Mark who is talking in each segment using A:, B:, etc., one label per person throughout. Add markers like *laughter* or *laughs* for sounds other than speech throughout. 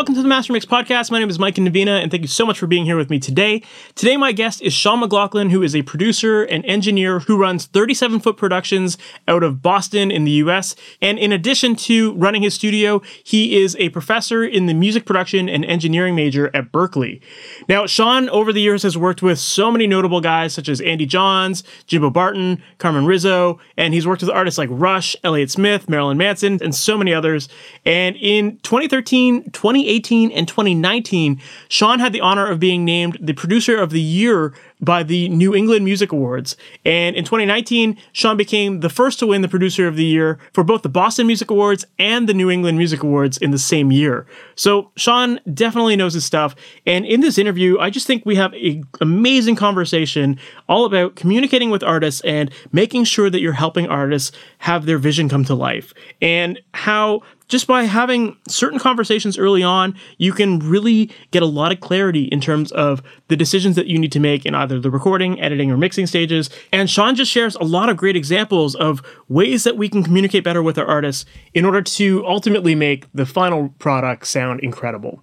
A: Welcome to the Master Mix Podcast. My name is Mike Indovina, and thank you so much for being here with me today. Today, my guest is Sean McLaughlin, who is a producer and engineer who runs 37 Foot Productions out of Boston in the US. And in addition to running his studio, he is a professor in the music production and engineering major at Berklee. Now, Sean, over the years, has worked with so many notable guys such as Andy Johns, Jimbo Barton, Carmen Rizzo, and he's worked with artists like Rush, Elliott Smith, Marilyn Manson, and so many others. And in 2013, 2018 and 2019, Sean had the honor of being named the producer of the year by the New England Music Awards. And in 2019, Sean became the first to win the producer of the year for both the Boston Music Awards and the New England Music Awards in the same year. So Sean definitely knows his stuff. And in this interview, I just think we have an amazing conversation all about communicating with artists and making sure that you're helping artists have their vision come to life and how just by having certain conversations early on, you can really get a lot of clarity in terms of the decisions that you need to make in either the recording, editing, or mixing stages. And Sean just shares a lot of great examples of ways that we can communicate better with our artists in order to ultimately make the final product sound incredible.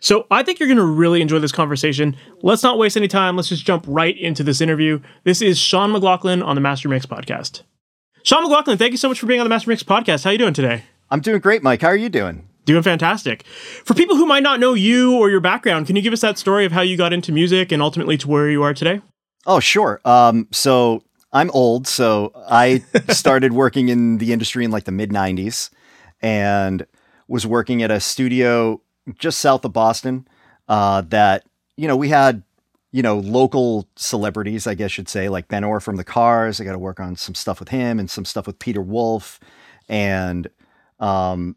A: So I think you're going to really enjoy this conversation. Let's not waste any time. Let's just jump right into this interview. This is Sean McLaughlin on the Master Mix podcast. Sean McLaughlin, thank you so much for being on the Master Mix podcast. How are you doing today?
B: I'm doing great, Mike. How are you doing?
A: Doing fantastic. For people who might not know you or your background, can you give us that story of how you got into music and ultimately to where you are today?
B: Oh, sure. Um, so I'm old, so I *laughs* started working in the industry in like the mid 90s and was working at a studio just south of Boston uh, that, you know, we had, you know, local celebrities, I guess you'd say, like Ben Orr from the Cars. I got to work on some stuff with him and some stuff with Peter Wolf and um,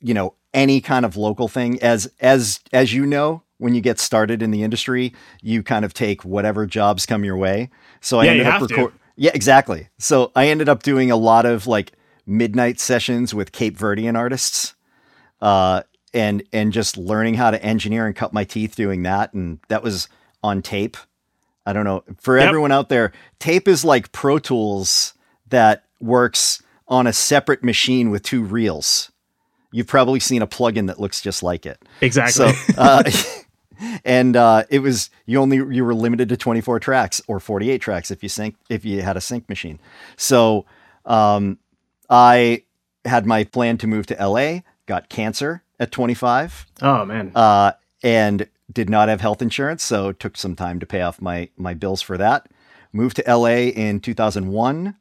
B: you know, any kind of local thing. As as as you know, when you get started in the industry, you kind of take whatever jobs come your way. So I
A: yeah,
B: ended up recording. Yeah, exactly. So I ended up doing a lot of like midnight sessions with Cape Verdean artists, uh, and and just learning how to engineer and cut my teeth doing that. And that was on tape. I don't know for yep. everyone out there. Tape is like Pro Tools that works on a separate machine with two reels. You've probably seen a plugin that looks just like it.
A: Exactly.
B: So, uh, *laughs* and uh, it was you only you were limited to 24 tracks or 48 tracks if you sync if you had a sync machine. So um, I had my plan to move to LA. Got cancer at 25.
A: Oh man.
B: Uh, and did not have health insurance, so it took some time to pay off my my bills for that. Moved to LA in 2001.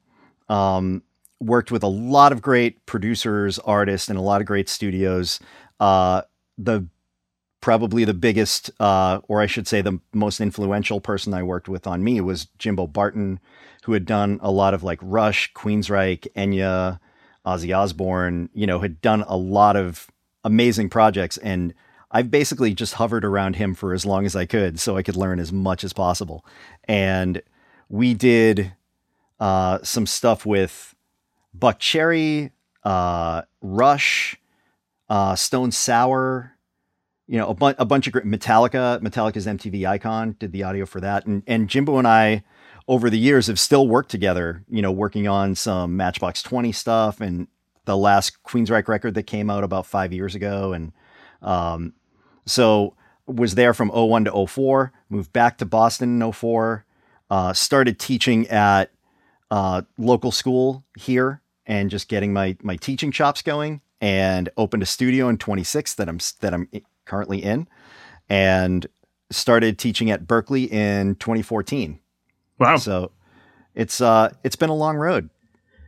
B: Um, worked with a lot of great producers, artists, and a lot of great studios. Uh, the probably the biggest, uh, or I should say, the most influential person I worked with on me was Jimbo Barton, who had done a lot of like Rush, Queensryche, Enya, Ozzy Osbourne. You know, had done a lot of amazing projects, and I've basically just hovered around him for as long as I could, so I could learn as much as possible. And we did uh, some stuff with Buckcherry, uh, Rush, uh, Stone Sour, you know, a, bu- a bunch of great Metallica. Metallica's MTV Icon did the audio for that, and and Jimbo and I over the years have still worked together. You know, working on some Matchbox Twenty stuff and the last Queensryche record that came out about five years ago, and um, so was there from 01 to 04, moved back to Boston in 04, uh, started teaching at uh, local school here and just getting my my teaching chops going and opened a studio in 26 that I'm that I'm currently in and started teaching at Berklee in 2014.
A: Wow.
B: So it's uh it's been a long road.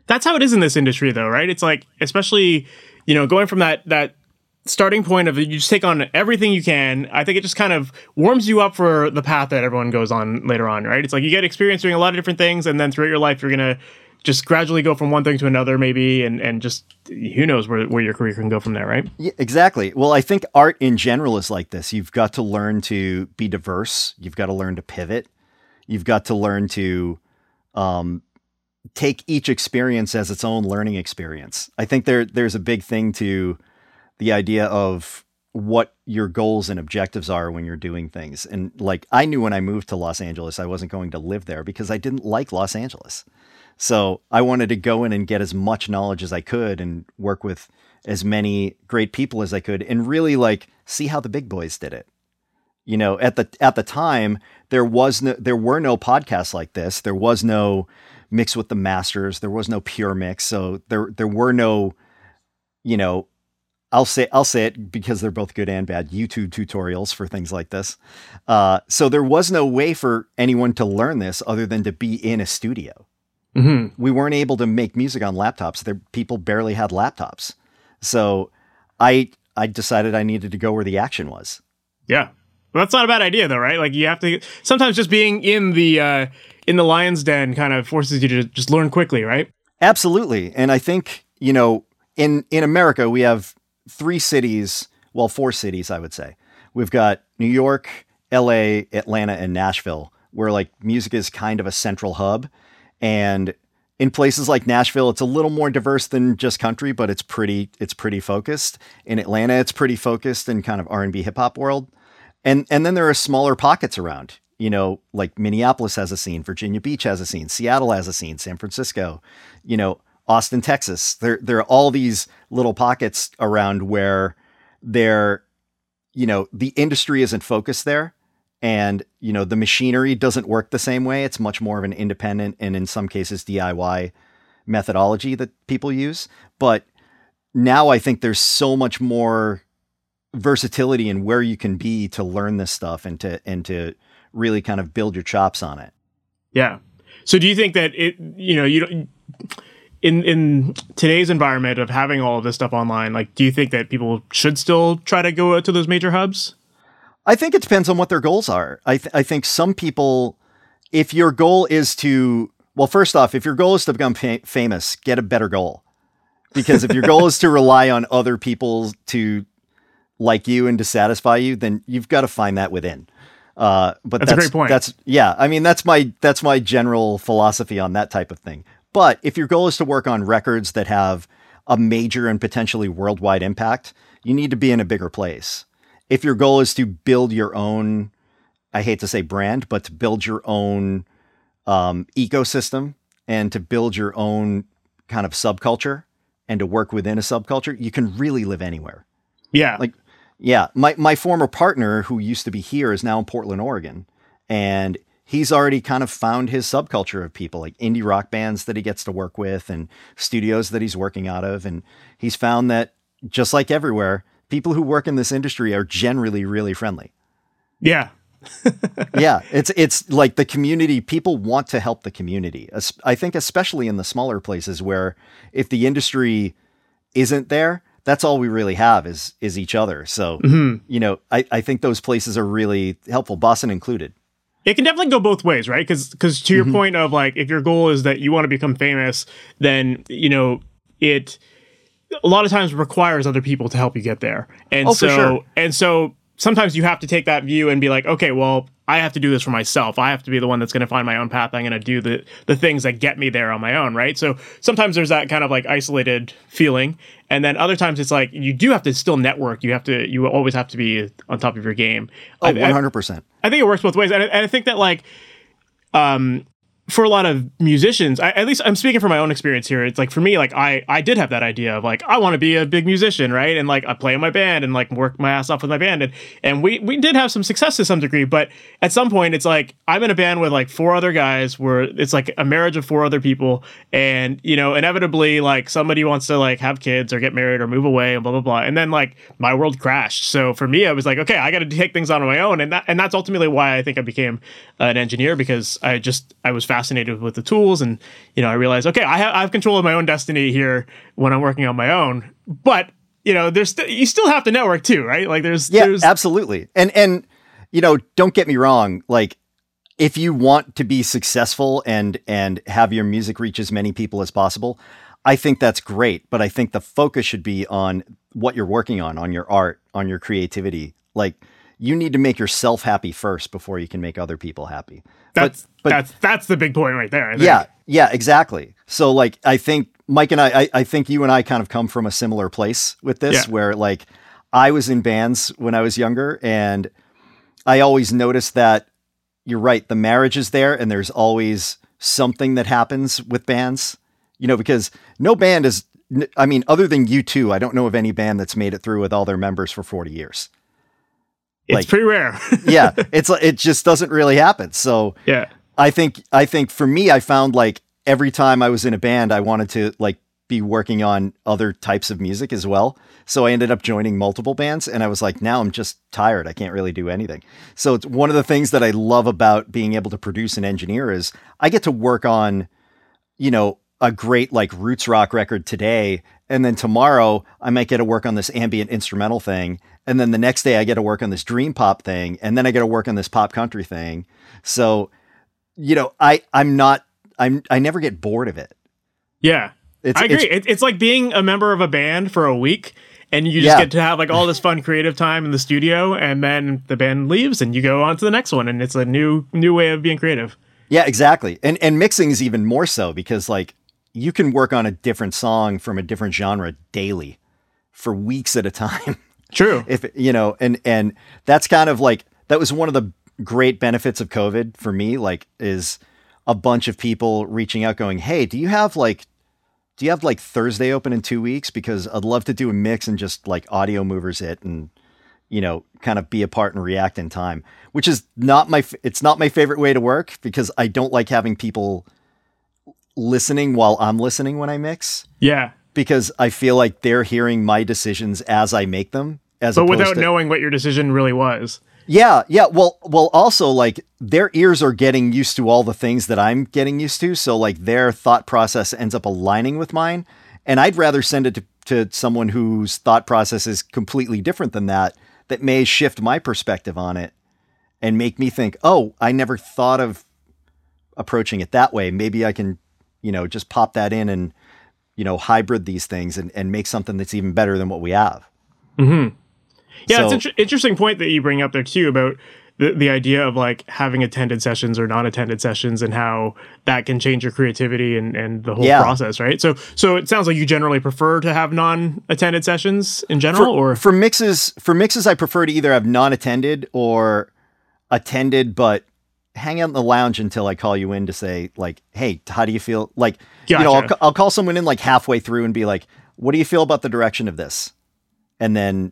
A: That's how it is in this industry though, right? It's like especially, you know, going from that that starting point of you just take on everything you can. I think it just kind of warms you up for the path that everyone goes on later on, right? It's like you get experience doing a lot of different things and then throughout your life you're going to just gradually go from one thing to another maybe and and just who knows where, where your career can go from there right
B: yeah, exactly well i think art in general is like this you've got to learn to be diverse you've got to learn to pivot you've got to learn to um take each experience as its own learning experience. I think there there's a big thing to the idea of what your goals and objectives are when you're doing things. And like I knew when I moved to Los Angeles I wasn't going to live there because I didn't like Los Angeles. So I wanted to go in and get as much knowledge as I could and work with as many great people as I could and really like see how the big boys did it. You know, at the at the time there was no there were no podcasts like this. There was no mix with the masters. There was no pure mix. So there there were no, you know, I'll say I'll say it because they're both good and bad. YouTube tutorials for things like this. Uh, so there was no way for anyone to learn this other than to be in a studio. Mm-hmm. We weren't able to make music on laptops. There, people barely had laptops. So I I decided I needed to go where the action was.
A: Yeah. Well, that's not a bad idea though, right? Like you have to sometimes just being in the uh in the lion's den kind of forces you to just learn quickly, right?
B: Absolutely. And I think, you know, in in America we have three cities, well, four cities, I would say. We've got New York, LA, Atlanta, and Nashville, where like music is kind of a central hub. And in places like Nashville, it's a little more diverse than just country, but it's pretty it's pretty focused. In Atlanta, it's pretty focused in kind of R and B hip hop world. And and then there are smaller pockets around. You know, like Minneapolis has a scene, Virginia Beach has a scene, Seattle has a scene, San Francisco, you know, Austin, Texas. There there are all these little pockets around where there, you know, the industry isn't focused there and you know the machinery doesn't work the same way. It's much more of an independent and in some cases diy methodology that people use. But now i think there's so much more versatility in where you can be to learn this stuff and to and to really kind of build your chops on it.
A: Yeah. So do you think that it you know you don't in in today's environment of having all of this stuff online like do you think that people should still try to go to those major hubs
B: I think it depends on what their goals are. I, th- I think some people, if your goal is to, well, first off, if your goal is to become fa- famous, get a better goal. Because if your goal is to *laughs* *laughs* rely on other people to like you and to satisfy you, then you've got to find that within. Uh, but that's, that's, a great point. That's yeah. I mean, that's my that's my general philosophy on that type of thing. But if your goal is to work on records that have a major and potentially worldwide impact, you need to be in a bigger place if your goal is to build your own, I hate to say brand, but to build your own um, ecosystem and to build your own kind of subculture and to work within a subculture, you can really live anywhere.
A: Yeah.
B: Like, yeah, my, my former partner who used to be here is now in Portland, Oregon. And he's already kind of found his subculture of people like indie rock bands that he gets to work with and studios that he's working out of. And he's found that just like everywhere, people who work in this industry are generally really friendly.
A: Yeah. *laughs*
B: yeah, it's it's like the community. People want to help the community. I think, especially in the smaller places where if the industry isn't there, that's all we really have is is each other. So mm-hmm. you know, I, I think those places are really helpful, Boston included.
A: It can definitely go both ways, right? Because because to your mm-hmm. point of like, if your goal is that you want to become famous, then you know it a lot of times requires other people to help you get there. And oh, so sure. and so sometimes you have to take that view and be like, okay, well, I have to do this for myself. I have to be the one that's going to find my own path. I'm going to do the the things that get me there on my own, right? So sometimes there's that kind of like isolated feeling, and then other times it's like you do have to still network. You have to you always have to be on top of your game.
B: Oh, 100%.
A: I, I think it works both ways. And I, and I think that like um for a lot of musicians, I, at least I'm speaking from my own experience here. It's like for me, like I I did have that idea of like I want to be a big musician, right? And like I play in my band and like work my ass off with my band, and and we we did have some success to some degree. But at some point, it's like I'm in a band with like four other guys, where it's like a marriage of four other people, and you know inevitably like somebody wants to like have kids or get married or move away and blah blah blah, and then like my world crashed. So for me, I was like, okay, I got to take things on my own, and that and that's ultimately why I think I became an engineer because I just I was fascinated with the tools and you know i realized okay i have, I have control of my own destiny here when i'm working on my own but you know there's st- you still have to network too right? Like there's
B: yeah
A: there's...
B: absolutely. And and you know don't get me wrong like if you want to be successful and and have your music reach as many people as possible i think that's great but i think the focus should be on what you're working on on your art on your creativity. Like you need to make yourself happy first before you can make other people happy.
A: That's but, but that's that's the big point right there.
B: Yeah, Yeah, exactly. So like I think Mike and I, I, I think you and I kind of come from a similar place with this,
A: Yeah.
B: where like I was in bands when I was younger, and I always noticed that you're right. The marriage is there, and there's always something that happens with bands. You know, because no band is. I mean, other than U2, I don't know of any band that's made it through with all their members for 40 years.
A: It's
B: Like-
A: pretty rare. *laughs*
B: Yeah, it's it just doesn't really happen. So
A: yeah.
B: I think I think for me, I found like every time I was in a band, I wanted to like be working on other types of music as well. So I ended up joining multiple bands, and I was like, now I'm just tired. I can't really do anything. So it's one of the things that I love about being able to produce and engineer is I get to work on, you know, a great like roots rock record today, and then tomorrow I might get to work on this ambient instrumental thing, and then the next day I get to work on this dream pop thing, and then I get to work on this pop country thing. So you know, I I'm not I'm I never get bored of it.
A: Yeah.
B: It's,
A: I agree.
B: it's-
A: it's like being a member of a band for a week and you just
B: Yeah.
A: get to have like all this fun creative time in the studio and then the band leaves and you go on to the next one and it's a new new way of being creative.
B: yeah, exactly. And and mixing is even more so because like you can work on a different song from a different genre daily for weeks at a time. *laughs*
A: True.
B: if you know, and and that's kind of like that was one of the great benefits of COVID for me. Like, is a bunch of people reaching out, going, "Hey, do you have like, do you have like Thursday open in two weeks? Because I'd love to do a mix and just like Audiomovers it and." you know, kind of be a part and react in time, which is not my, f- it's not my favorite way to work because I don't like having people listening while I'm listening when I mix
A: Yeah.
B: because I feel like they're hearing my decisions as I make them. As
A: But without
B: to,
A: knowing what your decision really was.
B: yeah, yeah. Well, well, also like their ears are getting used to all the things that I'm getting used to, so like their thought process ends up aligning with mine, and I'd rather send it to, to someone whose thought process is completely different than that, that may shift my perspective on it, and make me think, oh, I never thought of approaching it that way. Maybe I can, you know, just pop that in and you know hybrid these things and, and make something that's even better than what we have. Mm-hmm.
A: Yeah, it's an inter- interesting point that you bring up there too about the, the idea of like having attended sessions or non-attended sessions and how that can change your creativity and, and the whole
B: Yeah.
A: process, right? So so it sounds like you generally prefer to have non-attended sessions in general
B: for,
A: or
B: for mixes for mixes i prefer to either have non-attended or attended but hang out in the lounge until i call you in to say like hey how do you feel? Like you know I'll, I'll call someone in like halfway through and be like what do you feel about the direction of this? And then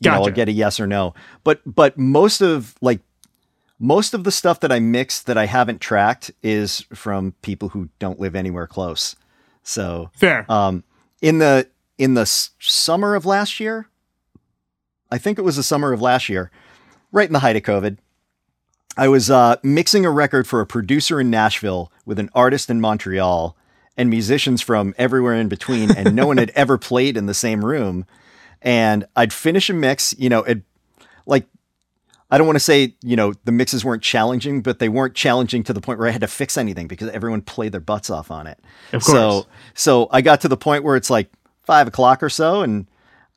B: you know i'll get a yes or no. But but most of like most of the stuff that i mix that i haven't tracked is from people who don't live anywhere close. So
A: fair.
B: um, in the in the s- summer of last year, I think it was the summer of last year, right in the height of COVID. I was uh, mixing a record for a producer in Nashville with an artist in Montreal and musicians from everywhere in between, and no one had *laughs* ever played in the same room. And I'd finish a mix, you know, it like I don't want to say, you know, the mixes weren't challenging, but they weren't challenging to the point where I had to fix anything because everyone played their butts off on it.
A: Of course.
B: So, so I got to the point where it's like five o'clock or so, and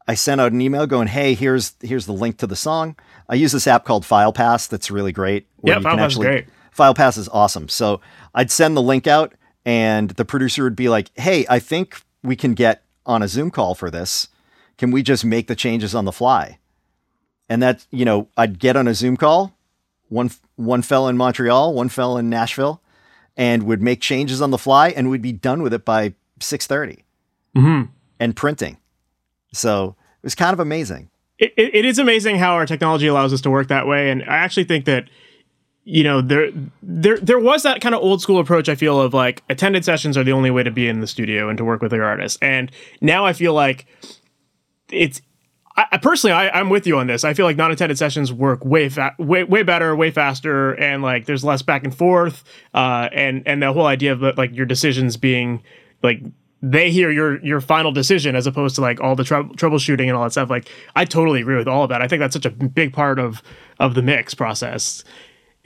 B: I sent out an email going, "Hey, here's here's the link to the song." I use this app called FilePass that's really great.
A: Yeah, FilePass is great.
B: FilePass is awesome. So I'd send the link out, and the producer would be like, "Hey, I think we can get on a Zoom call for this. Can we just make the changes on the fly?" And that, you know, I'd get on a Zoom call. One one fell in Montreal, one fell in Nashville, and would make changes on the fly, and we'd be done with it by six
A: Mhm.
B: and printing. So it was kind of amazing.
A: It, it, is amazing how our technology allows us to work that way. And i actually think that you know there there there was that kind of old school approach i feel of like attended sessions are the only way to be in the studio and to work with your artists. And now i feel like it's I, personally I, i'm with you on this. I feel like non-attended sessions work way fa- way way better way faster and like there's less back and forth uh and and the whole idea of like your decisions being like they hear your your final decision as opposed to like all the trou- troubleshooting and all that stuff like i totally agree with all of that i think that's such a big part of of the mix process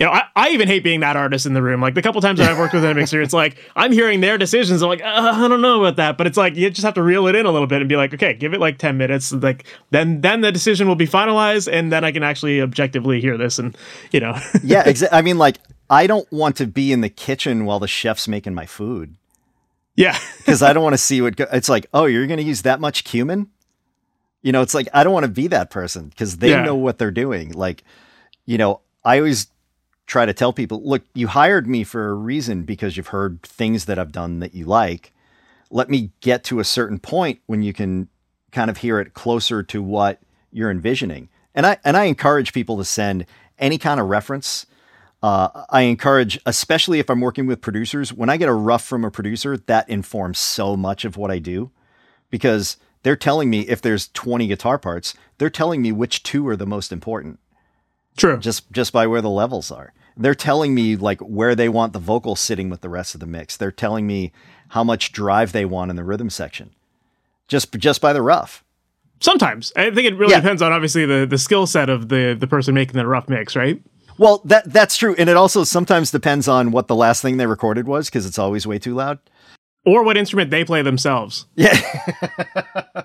A: you know, I, I even hate being that artist in the room. Like the couple times that I've worked with a mixer, it's like I'm hearing their decisions. I'm like, uh, I don't know about that, but it's like you just have to reel it in a little bit and be like, okay, give it like ten minutes. Like then then the decision will be finalized, and then I can actually objectively hear this. And you know,
B: Yeah, *laughs* exa- I mean, like I don't want to be in the kitchen while the chef's making my food
A: Yeah. *laughs*
B: because I don't want to see what go- it's like. Oh, you're going to use that much cumin? You know, it's like I don't want to be that person because they
A: Yeah.
B: know what they're doing. Like, you know, I always try to tell people, look, you hired me for a reason because you've heard things that I've done that you like. Let me get to a certain point when you can kind of hear it closer to what you're envisioning. And I and I encourage people to send any kind of reference. Uh, I encourage, especially if I'm working with producers, when I get a rough from a producer, that informs so much of what I do because they're telling me if there's 20 guitar parts, they're telling me which two are the most important
A: True.
B: just just by where the levels are. They're telling me like where they want the vocal sitting with the rest of the mix. They're telling me how much drive they want in the rhythm section. Just just by the rough.
A: Sometimes. I think it really
B: Yeah.
A: depends on obviously the, the skill set of the, the person making the rough mix, right?
B: Well, that that's true, and it also sometimes depends on what the last thing they recorded was because it's always way too loud.
A: Or what instrument they play themselves.
B: Yeah. *laughs*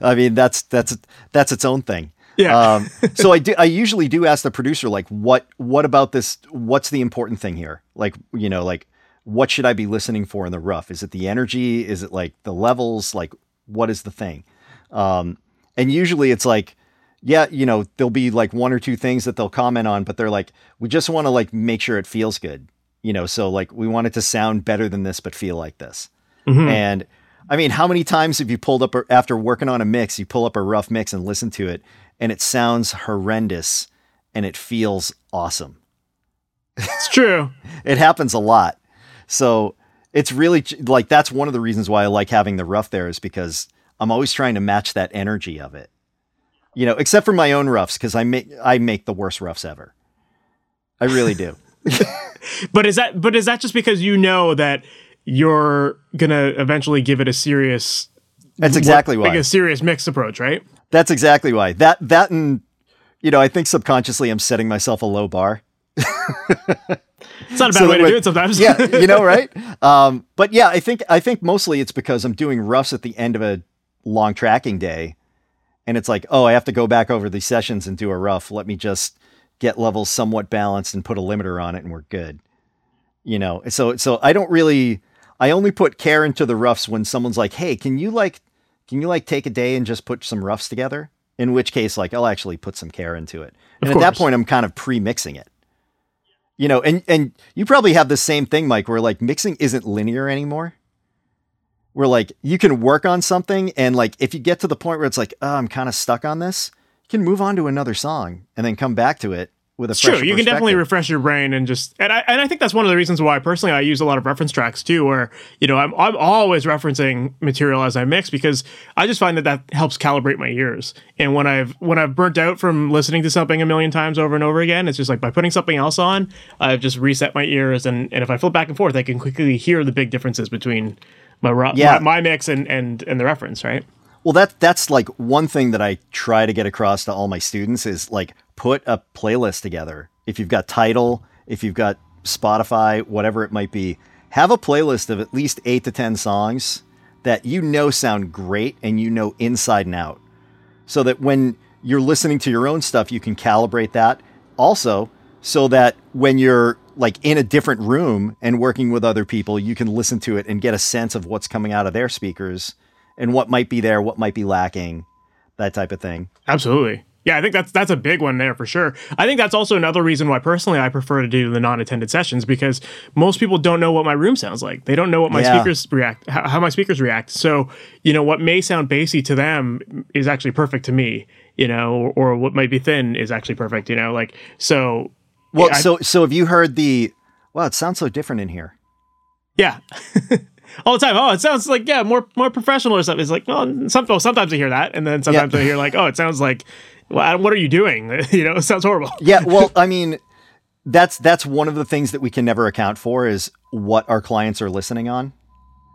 B: I mean, that's that's that's its own thing.
A: Yeah.
B: Um, *laughs* so I do. I usually do ask the producer, like, what what about this? What's the important thing here? Like, you know, like, what should I be listening for in the rough? Is it the energy? Is it like the levels? Like, what is the thing? Um, and usually it's like, yeah, you know, there'll be like one or two things that they'll comment on, but they're like, we just want to like make sure it feels good, you know. So like, we want it to sound better than this, but feel like this.
A: Mhm.
B: And I mean, how many times have you pulled up after working on a mix, you pull up a rough mix and listen to it, and it sounds horrendous and it feels awesome.
A: It's true. *laughs*
B: It happens a lot. So it's really like that's one of the reasons why I like having the rough there is because I'm always trying to match that energy of it. You know, except for my own roughs because I make I make the worst roughs ever. I really do. *laughs*
A: But is that but is that just because you know that you're gonna eventually give it a serious
B: That's exactly
A: like
B: why.
A: a serious mix approach, right?
B: That's exactly why. That that and you know, I think subconsciously I'm setting myself a low bar.
A: It's not a bad
B: So
A: way to
B: when-
A: do it sometimes.
B: yeah, you know, right? *laughs* Um, but yeah, I think I think mostly it's because I'm doing roughs at the end of a long tracking day, and it's like, oh, I have to go back over these sessions and do a rough. Let me just get levels somewhat balanced and put a limiter on it, and we're good. You know, so so I don't really. I only put care into the roughs when someone's like, hey, can you like, can you like take a day and just put some roughs together? In which case, like, I'll actually put some care into it. And at that point, I'm kind of pre-mixing it you know and and you probably have the same thing mike where like mixing isn't linear anymore where like you can work on something and like if you get to the point where it's like oh i'm kind of stuck on this you can move on to another song and then come back to it with a
A: true. You can definitely refresh your brain and just and I and I think that's one of the reasons why personally I use a lot of reference tracks too, where you know I'm I'm always referencing material as I mix because I just find that that helps calibrate my ears. And when I've when I've burnt out from listening to something a million times over and over again, it's just like by putting something else on, I've just reset my ears and and if I flip back and forth, I can quickly hear the big differences between my ro-
B: Yeah.
A: my, my mix and and and the reference, right?
B: Well, that that's like one thing that I try to get across to all my students is like put a playlist together. If you've got Tidal, if you've got Spotify, whatever it might be, have a playlist of at least 8 to 10 songs that you know sound great and you know inside and out. So that when you're listening to your own stuff, you can calibrate that. Also, so that when you're like in a different room and working with other people, you can listen to it and get a sense of what's coming out of their speakers and what might be there, what might be lacking, that type of thing.
A: Absolutely. Yeah, I think that's that's a big one there for sure. I think that's also another reason why personally I prefer to do the non-attended sessions because most people don't know what my room sounds like. They don't know what my
B: Yeah.
A: speakers react, how, my speakers react. So you know what may sound bassy to them is actually perfect to me. You know, or, or what might be thin is actually perfect. You know, like so.
B: Well,
A: I-
B: so so have you heard the? Wow, it sounds so different in here.
A: Yeah. *laughs* All the time. Oh, it sounds like yeah, more more professional or something. It's like well, some, well sometimes I hear that, and then sometimes I hear like, oh, it sounds like, well, what are you doing? *laughs* you know, it sounds horrible.
B: Yeah, well, *laughs* I mean, that's that's one of the things that we can never account for is what our clients are listening on.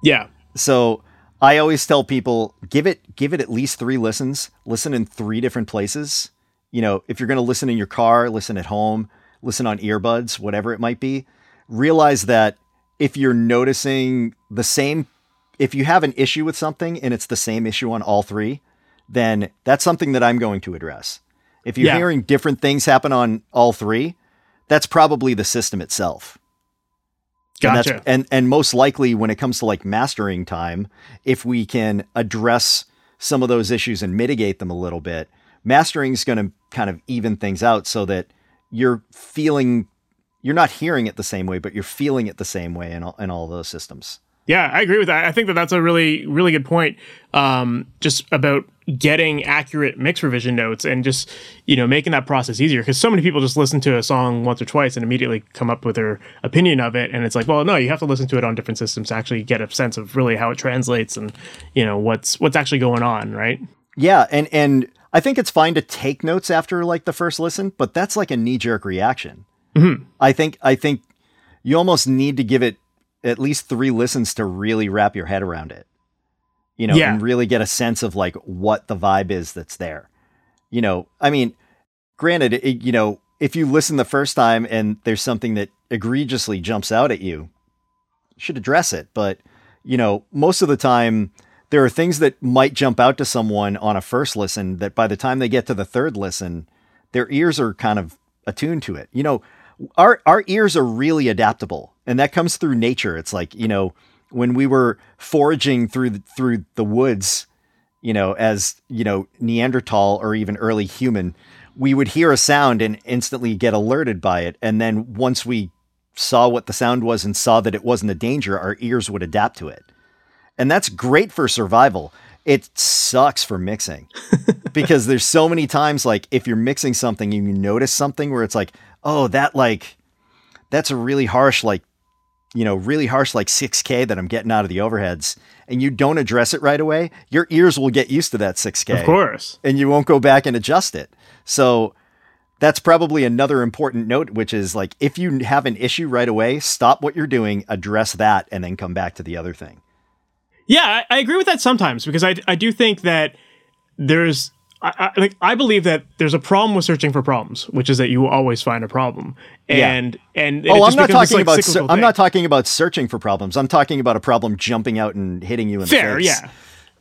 A: Yeah.
B: So I always tell people give it give it at least three listens. Listen in three different places. You know, if you're going to listen in your car, listen at home, listen on earbuds, whatever it might be. Realize that if you're noticing the same, if you have an issue with something and it's the same issue on all three, then that's something that I'm going to address. If you're
A: Yeah.
B: hearing different things happen on all three, that's probably the system itself.
A: Gotcha.
B: And, and and most likely when it comes to like mastering time, if we can address some of those issues and mitigate them a little bit, mastering is going to kind of even things out so that you're feeling you're not hearing it the same way, but you're feeling it the same way in all, in all those systems.
A: Yeah, I agree with that. I think that that's a really, really good point. Um, just about getting accurate mix revision notes and just you know making that process easier because so many people just listen to a song once or twice and immediately come up with their opinion of it and it's like well no you have to listen to it on different systems to actually get a sense of really how it translates and you know what's what's actually going on right
B: yeah and and i think it's fine to take notes after like the first listen but that's like a knee-jerk reaction
A: mm-hmm.
B: i think i think you almost need to give it at least three listens to really wrap your head around it you know,
A: Yeah.
B: and really get a sense of like what the vibe is that's there. You know, I mean, granted, it, you know, if you listen the first time and there's something that egregiously jumps out at you, you should address it. But, you know, most of the time, there are things that might jump out to someone on a first listen that by the time they get to the third listen, their ears are kind of attuned to it. You know, our our ears are really adaptable, and that comes through nature. It's like you know when we were foraging through the, through the woods, you know, as you know Neanderthal or even early human, we would hear a sound and instantly get alerted by it, and then once we saw what the sound was and saw that it wasn't a danger, our ears would adapt to it, and that's great for survival. It sucks for mixing *laughs* because there's so many times like if you're mixing something and you notice something where it's like, oh, that like that's a really harsh like you know, really harsh like 6K that I'm getting out of the overheads, and you don't address it right away, your ears will get used to that 6K.
A: of course
B: And you won't go back and adjust it. So that's probably another important note, which is like if you have an issue right away, stop what you're doing, address that, and then come back to the other thing.
A: Yeah, I, I agree with that sometimes because I, I do think that there's I, I like I believe that there's a problem with searching for problems, which is that you always find a problem.
B: Yeah.
A: And and, and
B: Oh, I'm not
A: this,
B: talking
A: like,
B: about. I'm not talking about searching for problems. I'm talking about a problem jumping out and hitting you in
A: fair.
B: the face.
A: Yeah,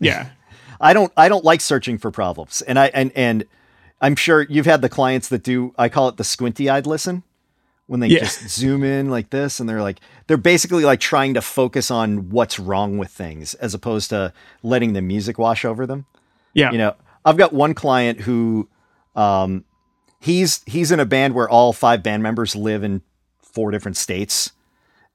A: yeah. *laughs*
B: I don't I don't like searching for problems. And I and and I'm sure you've had the clients that do I call it the squinty eyed listen when they
A: Yeah.
B: just zoom in like this and they're like they're basically like trying to focus on what's wrong with things as opposed to letting the music wash over them.
A: Yeah.
B: You know, I've got one client who um he's he's in a band where all five band members live in four different states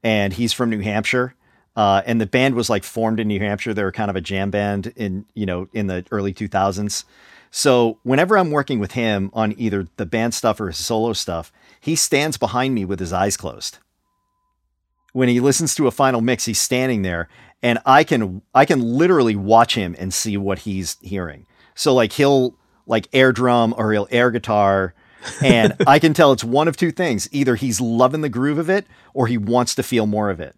B: and he's from New Hampshire. Uh, and the band was like formed in New Hampshire. They were kind of a jam band in, you know, in the early 2000s. So whenever I'm working with him on either the band stuff or his solo stuff, he stands behind me with his eyes closed. When he listens to a final mix, he's standing there and I can I can literally watch him and see what he's hearing. So like he'll like air drum or he'll air guitar and *laughs* I can tell it's one of two things. Either he's loving the groove of it or he wants to feel more of it.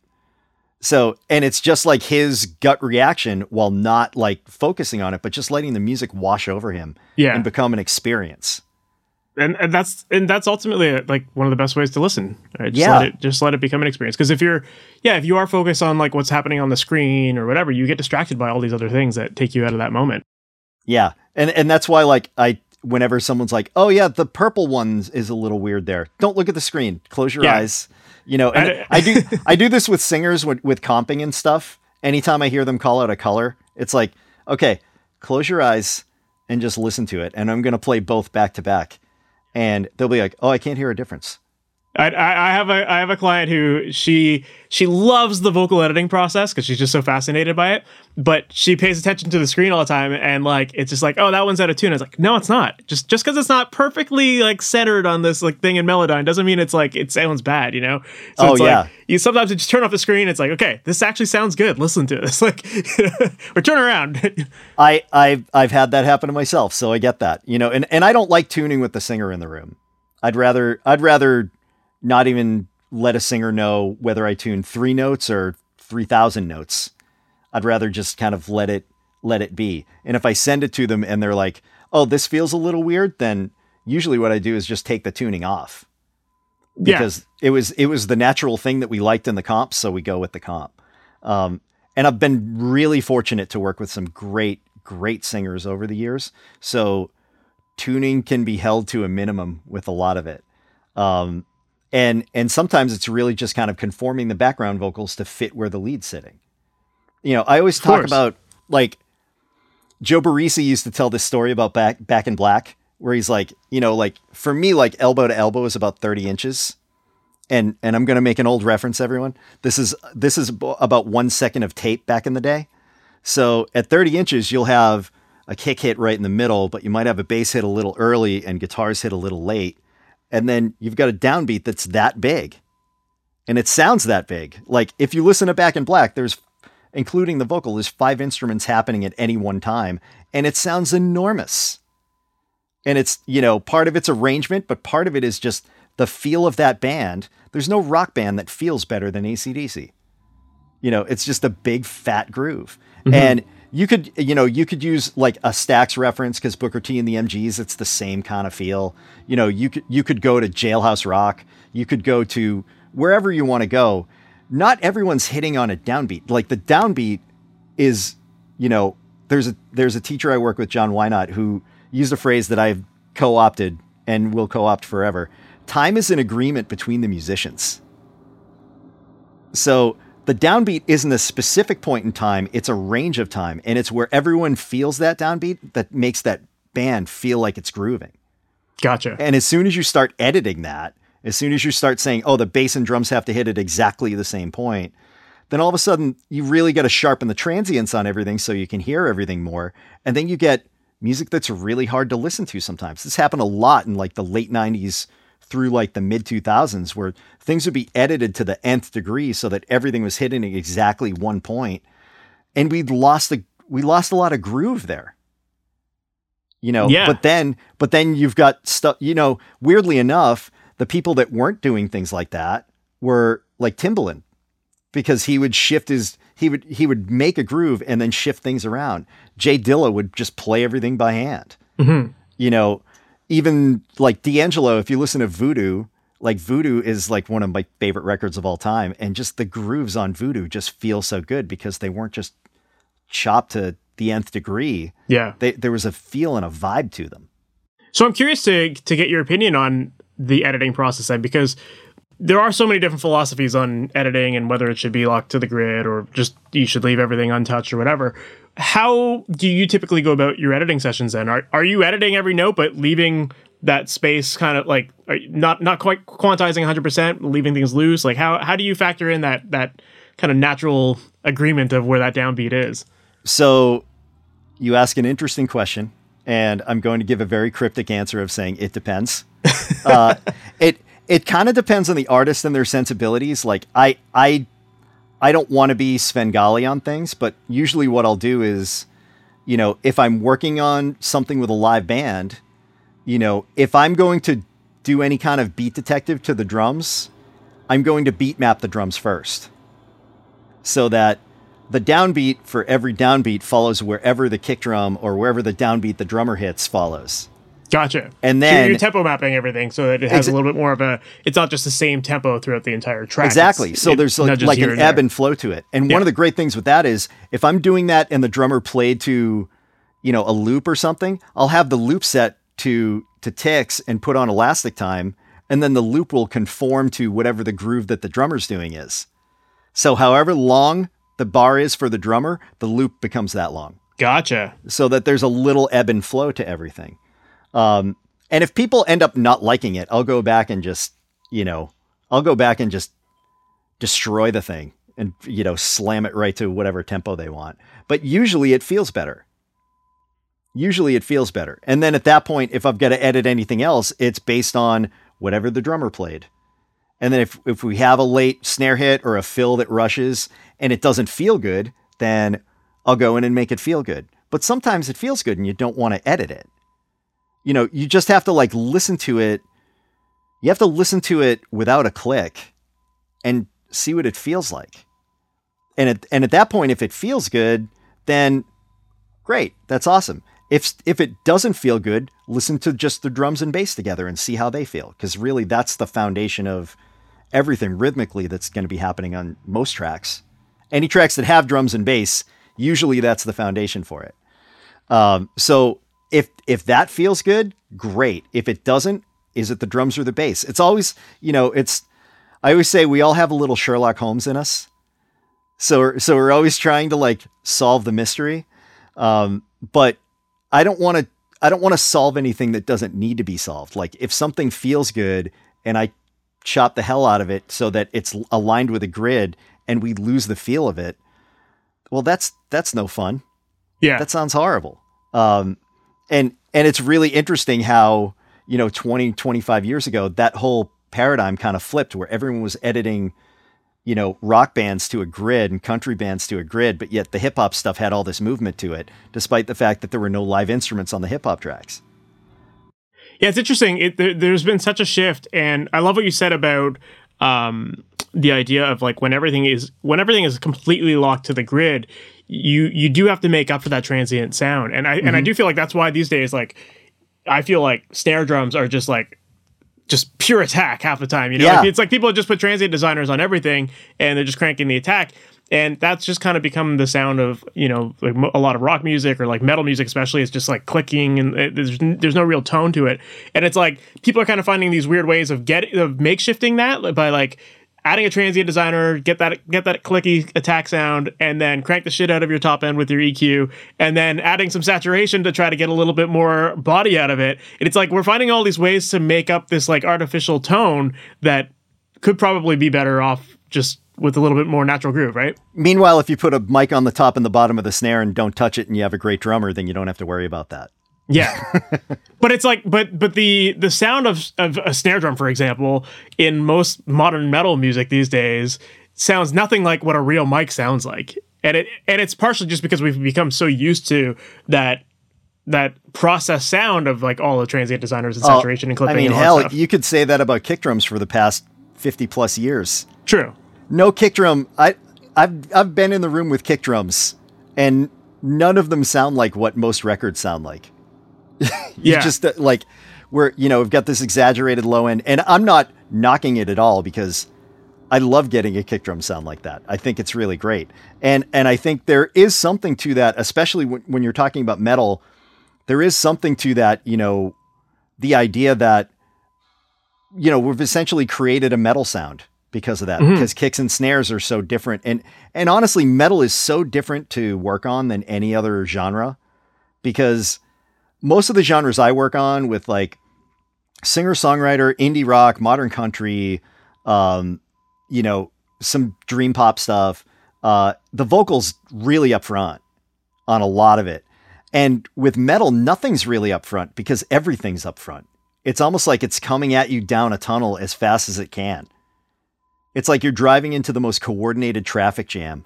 B: So, and it's just like his gut reaction while not like focusing on it, but just letting the music wash over him
A: Yeah.
B: and become an experience.
A: and and that's and that's ultimately uh, like one of the best ways to listen. Right? Just
B: Yeah.
A: let it just let it become an experience. Because if you're, yeah, if you are focused on like what's happening on the screen or whatever, you get distracted by all these other things that take you out of that moment.
B: Yeah. And and that's why like I whenever someone's like, "Oh yeah, the purple one is a little weird there." Don't look at the screen. Close your
A: Yeah.
B: eyes. You know, and
A: I-
B: I, do *laughs* I do this with singers with, with comping and stuff. Anytime I hear them call out a color, it's like, "Okay, close your eyes and just listen to it." And I'm going to play both back to back. And they'll be like, "Oh, I can't hear a difference."
A: I, I I have a I have a client who she she loves the vocal editing process because she's just so fascinated by it. But she pays attention to the screen all the time, and like it's just like, oh, that one's out of tune. I was like, no, it's not. Just just because it's not perfectly like centered on this like thing in Melodyne doesn't mean it's like it sounds bad, you know? So
B: Oh,
A: it's
B: yeah.
A: like you sometimes you just turn off the screen. It's like, okay, this actually sounds good. Listen to this, *laughs* like, *laughs* or turn around. *laughs*
B: I I've I've had that happen to myself, so I get that. You know, and and I don't like tuning with the singer in the room. I'd rather I'd rather not even let a singer know whether I tune 3 notes or 3000 notes. I'd rather just kind of let it let it be. And if I send it to them and they're like, "Oh, this feels a little weird," then usually what I do is just take the tuning off
A: yeah,
B: because it was it was the natural thing that we liked in the comp, so we go with the comp. Um, and I've been really fortunate to work with some great great singers over the years, so tuning can be held to a minimum with a lot of it. Um, And and sometimes it's really just kind of conforming the background vocals to fit where the lead's sitting. You know, I always
A: Of
B: talk
A: course.
B: about like Joe Barresi used to tell this story about back back in black, where he's like, you know, like for me, like elbow to elbow is about 30 inches. And and I'm gonna make an old reference, everyone. This is this is about one second of tape back in the day. So at 30 inches, you'll have a kick hit right in the middle, but you might have a bass hit a little early and guitars hit a little late. And then you've got a downbeat that's that big. And it sounds that big. Like if you listen to Back in Black, there's, including the vocal, there's five instruments happening at any one time. And it sounds enormous. And it's, you know, part of it's arrangement, but part of it is just the feel of that band. There's no rock band that feels better than ACDC. You know, it's just a big fat groove. Mm-hmm. And you could, you know, you could use like a Stax reference because Booker T and the MGs, it's the same kind of feel. You know, you could you could go to Jailhouse Rock, you could go to wherever you want to go. Not everyone's hitting on a downbeat. Like the downbeat is, you know, there's a there's a teacher I work with, John Wynot, who used a phrase that I've co-opted and will co-opt forever. Time is an agreement between the musicians. So the downbeat isn't a specific point in time, it's a range of time. And it's where everyone feels that downbeat that makes that band feel like it's grooving.
A: Gotcha.
B: And as soon as you start editing that, as soon as you start saying, oh, the bass and drums have to hit at exactly the same point, then all of a sudden you really got to sharpen the transients on everything so you can hear everything more. And then you get music that's really hard to listen to sometimes. This happened a lot in like the late 90s through like the mid 2000s where things would be edited to the nth degree so that everything was hitting at exactly one point and we lost the we lost a lot of groove there you know
A: Yeah.
B: but then but then you've got stuff you know weirdly enough the people that weren't doing things like that were like Timbaland because he would shift his he would he would make a groove and then shift things around Jay Dilla would just play everything by hand
A: Mhm.
B: you know even like D'Angelo if you listen to Voodoo like Voodoo is like one of my favorite records of all time and just the grooves on Voodoo just feel so good because they weren't just chopped to the nth degree
A: Yeah.
B: they, there was a feel and a vibe to them.
A: So I'm curious to to get your opinion on the editing process then, because there are so many different philosophies on editing and whether it should be locked to the grid or just you should leave everything untouched or whatever. How do you typically go about your editing sessions then? Are are you editing every note but leaving that space kind of like are you not not quite quantizing 100%, leaving things loose? Like how how do you factor in that that kind of natural agreement of where that downbeat is?
B: So you ask an interesting question, and I'm going to give a very cryptic answer of saying it depends. *laughs* uh, it it kind of depends on the artist and their sensibilities. Like I I I don't want to be Svengali on things, but usually what I'll do is, you know, if I'm working on something with a live band, you know, if I'm going to do any kind of beat detective to the drums, I'm going to beat map the drums first. So that the downbeat for every downbeat follows wherever the kick drum or wherever the downbeat the drummer hits follows.
A: Gotcha.
B: And
A: So you're-
B: then-
A: you're tempo mapping everything so that it has
B: Exa-
A: a little bit more of a. It's not just the same tempo throughout the entire track.
B: Exactly.
A: It's-
B: So there's like, like an ebb
A: there.
B: and flow to it. And
A: Yeah.
B: one of the great things with that is if I'm doing that and the drummer played to, you know, a loop or something, I'll have the loop set to to ticks and put on elastic time, and then the loop will conform to whatever the groove that the drummer's doing is. So however long the bar is for the drummer, the loop becomes that long.
A: Gotcha.
B: so that there's a little ebb and flow to everything. Um, and if people end up not liking it, I'll go back and just, you know, I'll go back and just destroy the thing and, you know, slam it right to whatever tempo they want. But usually it feels better. Usually it feels better. And then at that point, if I've got to edit anything else, it's based on whatever the drummer played. And then if, if we have a late snare hit or a fill that rushes and it doesn't feel good, then I'll go in and make it feel good. But sometimes it feels good and you don't want to edit it. You know, you just have to like listen to it. You have to listen to it without a click and see what it feels like. And at, and at that point, if it feels good, then great. That's awesome. If, if it doesn't feel good, listen to just the drums and bass together and see how they feel. Because really, that's the foundation of everything rhythmically that's going to be happening on most tracks. Any tracks that have drums and bass, usually that's the foundation for it. Um, so if if that feels good, great. If it doesn't, is it the drums or the bass? It's always, you know, it's I always say we all have a little Sherlock Holmes in us. So so we're always trying to like solve the mystery. Um, but I don't want to I don't want to solve anything that doesn't need to be solved. Like if something feels good and I chop the hell out of it so that it's aligned with a grid and we lose the feel of it, well that's that's no fun.
A: Yeah.
B: That sounds horrible. Um, and and it's really interesting how, you know, 20 25 years ago that whole paradigm kind of flipped where everyone was editing you know, rock bands to a grid and country bands to a grid, but yet the hip hop stuff had all this movement to it, despite the fact that there were no live instruments on the hip hop tracks.
A: Yeah, it's interesting. It, there, has been such a shift, and I love what you said about um, the idea of like when everything is when everything is completely locked to the grid, you you do have to make up for that transient sound, and I mm-hmm. and I mm-hmm. do feel like that's why these days like I feel like snare drums are just like just pure attack half the time. You know, yeah. like, it's like people just put transient designers on everything and they're just cranking the attack. And that's just kind of become the sound of you know like a lot of rock music or like metal music, especially. It's just like clicking and it, there's there's no real tone to it. And it's like people are kind of finding these weird ways of getting of makeshifting that by like adding a transient designer, get that get that clicky attack sound, and then crank the shit out of your top end with your EQ, and then adding some saturation to try to get a little bit more body out of it. And it's like we're finding all these ways to make up this like artificial tone that could probably be better off just with a little bit more natural groove, right?
B: Meanwhile, if you put a mic on the top and the bottom of the snare and don't touch it and you have a great drummer, then you don't have to worry about that.
A: Yeah. *laughs* but it's like but but the the sound of of a snare drum for example in most modern metal music these days sounds nothing like what a real mic sounds like. And it and it's partially just because we've become so used to that that process sound of like all the transient designers and oh, saturation oh, and clipping. I mean, hell,
B: you could say that about kick drums for the past fifty plus years.
A: True.
B: No kick drum. I I've I've been in the room with kick drums, and none of them sound like what most records sound like. *laughs* yeah. just uh, like we're, you know, we've got this exaggerated low end and I'm not knocking it at all because I love getting a kick drum sound like that. I think it's really great. And, and I think there is something to that, especially when, when you're talking about metal, there is something to that, you know, the idea that, you know, we've essentially created a metal sound because of that mm-hmm. because kicks and snares are so different and and honestly metal is so different to work on than any other genre because most of the genres I work on with like singer songwriter, indie rock, modern country, um, you know, some dream pop stuff. Uh, the vocals really up front on a lot of it. And with metal, nothing's really up front because everything's up front. It's almost like it's coming at you down a tunnel as fast as it can. It's like you're driving into the most coordinated traffic jam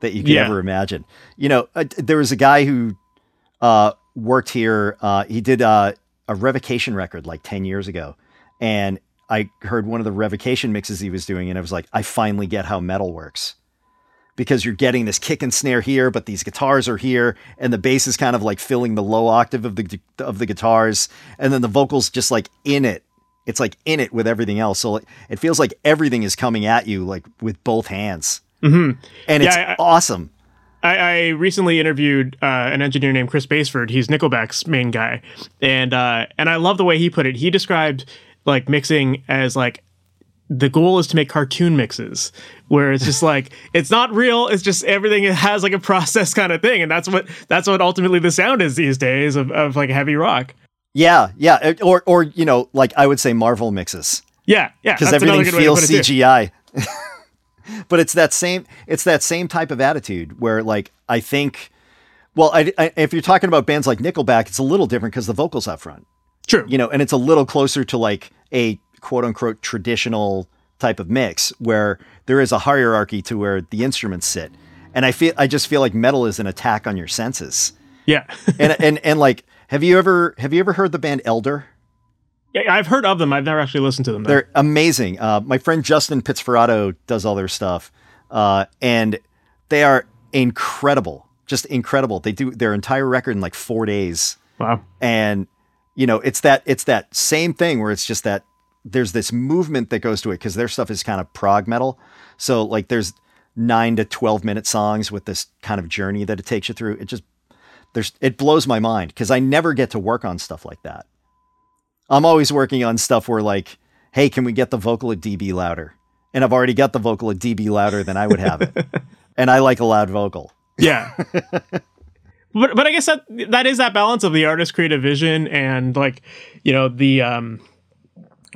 B: that you could yeah. ever imagine. You know, uh, there was a guy who uh, worked here. Uh, he did uh, a revocation record like 10 years ago. And I heard one of the revocation mixes he was doing, and I was like, I finally get how metal works. Because you're getting this kick and snare here, but these guitars are here, and the bass is kind of like filling the low octave of the of the guitars, and then the vocals just like in it. It's like in it with everything else, so it feels like everything is coming at you like with both hands,
A: mm-hmm.
B: and it's I,
A: awesome. I, I recently interviewed uh, an engineer named Chris Baseford. He's Nickelback's main guy, and uh, and I love the way he put it. He described like mixing as like the goal is to make cartoon mixes where it's just like *laughs* it's not real. It's just everything has like a process kind of thing. And that's what that's what ultimately the sound is these days of, of like heavy rock.
B: Yeah yeah. Or or you know like i would say marvel mixes.
A: Yeah yeah.
B: Because everything feels cgi *laughs* but it's that same it's that same type of attitude where like I think well I, I, if you're talking about bands like Nickelback it's a little different because the vocals up front.
A: True.
B: You know and it's a little closer to like a quote unquote traditional type of mix where there is a hierarchy to where the instruments sit. And I feel I just feel like metal is an attack on your senses.
A: Yeah.
B: And and and like have you ever have you ever heard the band Elder
A: I've heard of them. I've never actually listened to them.
B: Though. They're amazing. Uh, my friend Justin Pizzoferrato does all their stuff, uh, and they are incredible. Just incredible. They do their entire record in like four days.
A: Wow.
B: And you know, it's that it's that same thing where it's just that there's this movement that goes to it because their stuff is kind of prog metal. So like there's nine to twelve minute songs with this kind of journey that it takes you through. It just there's it blows my mind because I never get to work on stuff like that I'm always working on stuff where like, hey, can we get the vocal a dB louder? And I've already got the vocal a dB louder than I would have it. *laughs* and I like a loud vocal.
A: Yeah. *laughs* but but I guess that that is that balance of the artist's creative vision and like, you know, the um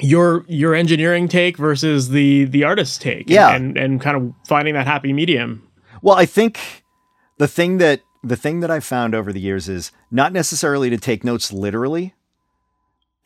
A: your your engineering take versus the the artist's take.
B: Yeah.
A: And and kind of finding that happy medium.
B: Well, I think the thing that the thing that I've found over the years is not necessarily to take notes literally,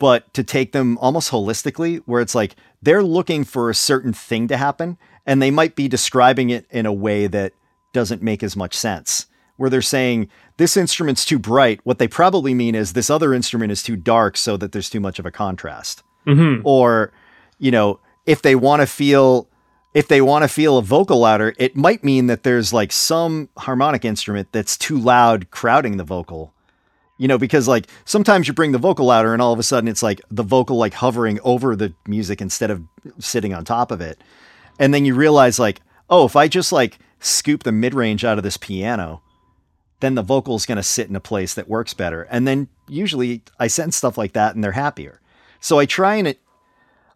B: but to take them almost holistically, where it's like they're looking for a certain thing to happen, and they might be describing it in a way that doesn't make as much sense. Where they're saying this instrument's too bright, what they probably mean is this other instrument is too dark, so that there's too much of a contrast.
A: Mm-hmm.
B: Or, you know, if they want to feel if they want to feel a vocal louder, it might mean that there's like some harmonic instrument that's too loud crowding the vocal. You know, because like sometimes you bring the vocal louder and all of a sudden it's like the vocal like hovering over the music instead of sitting on top of it. And then you realize like, oh, if I just like scoop the mid range out of this piano, then the vocal's going to sit in a place that works better. And then usually I send stuff like that and they're happier. So I try and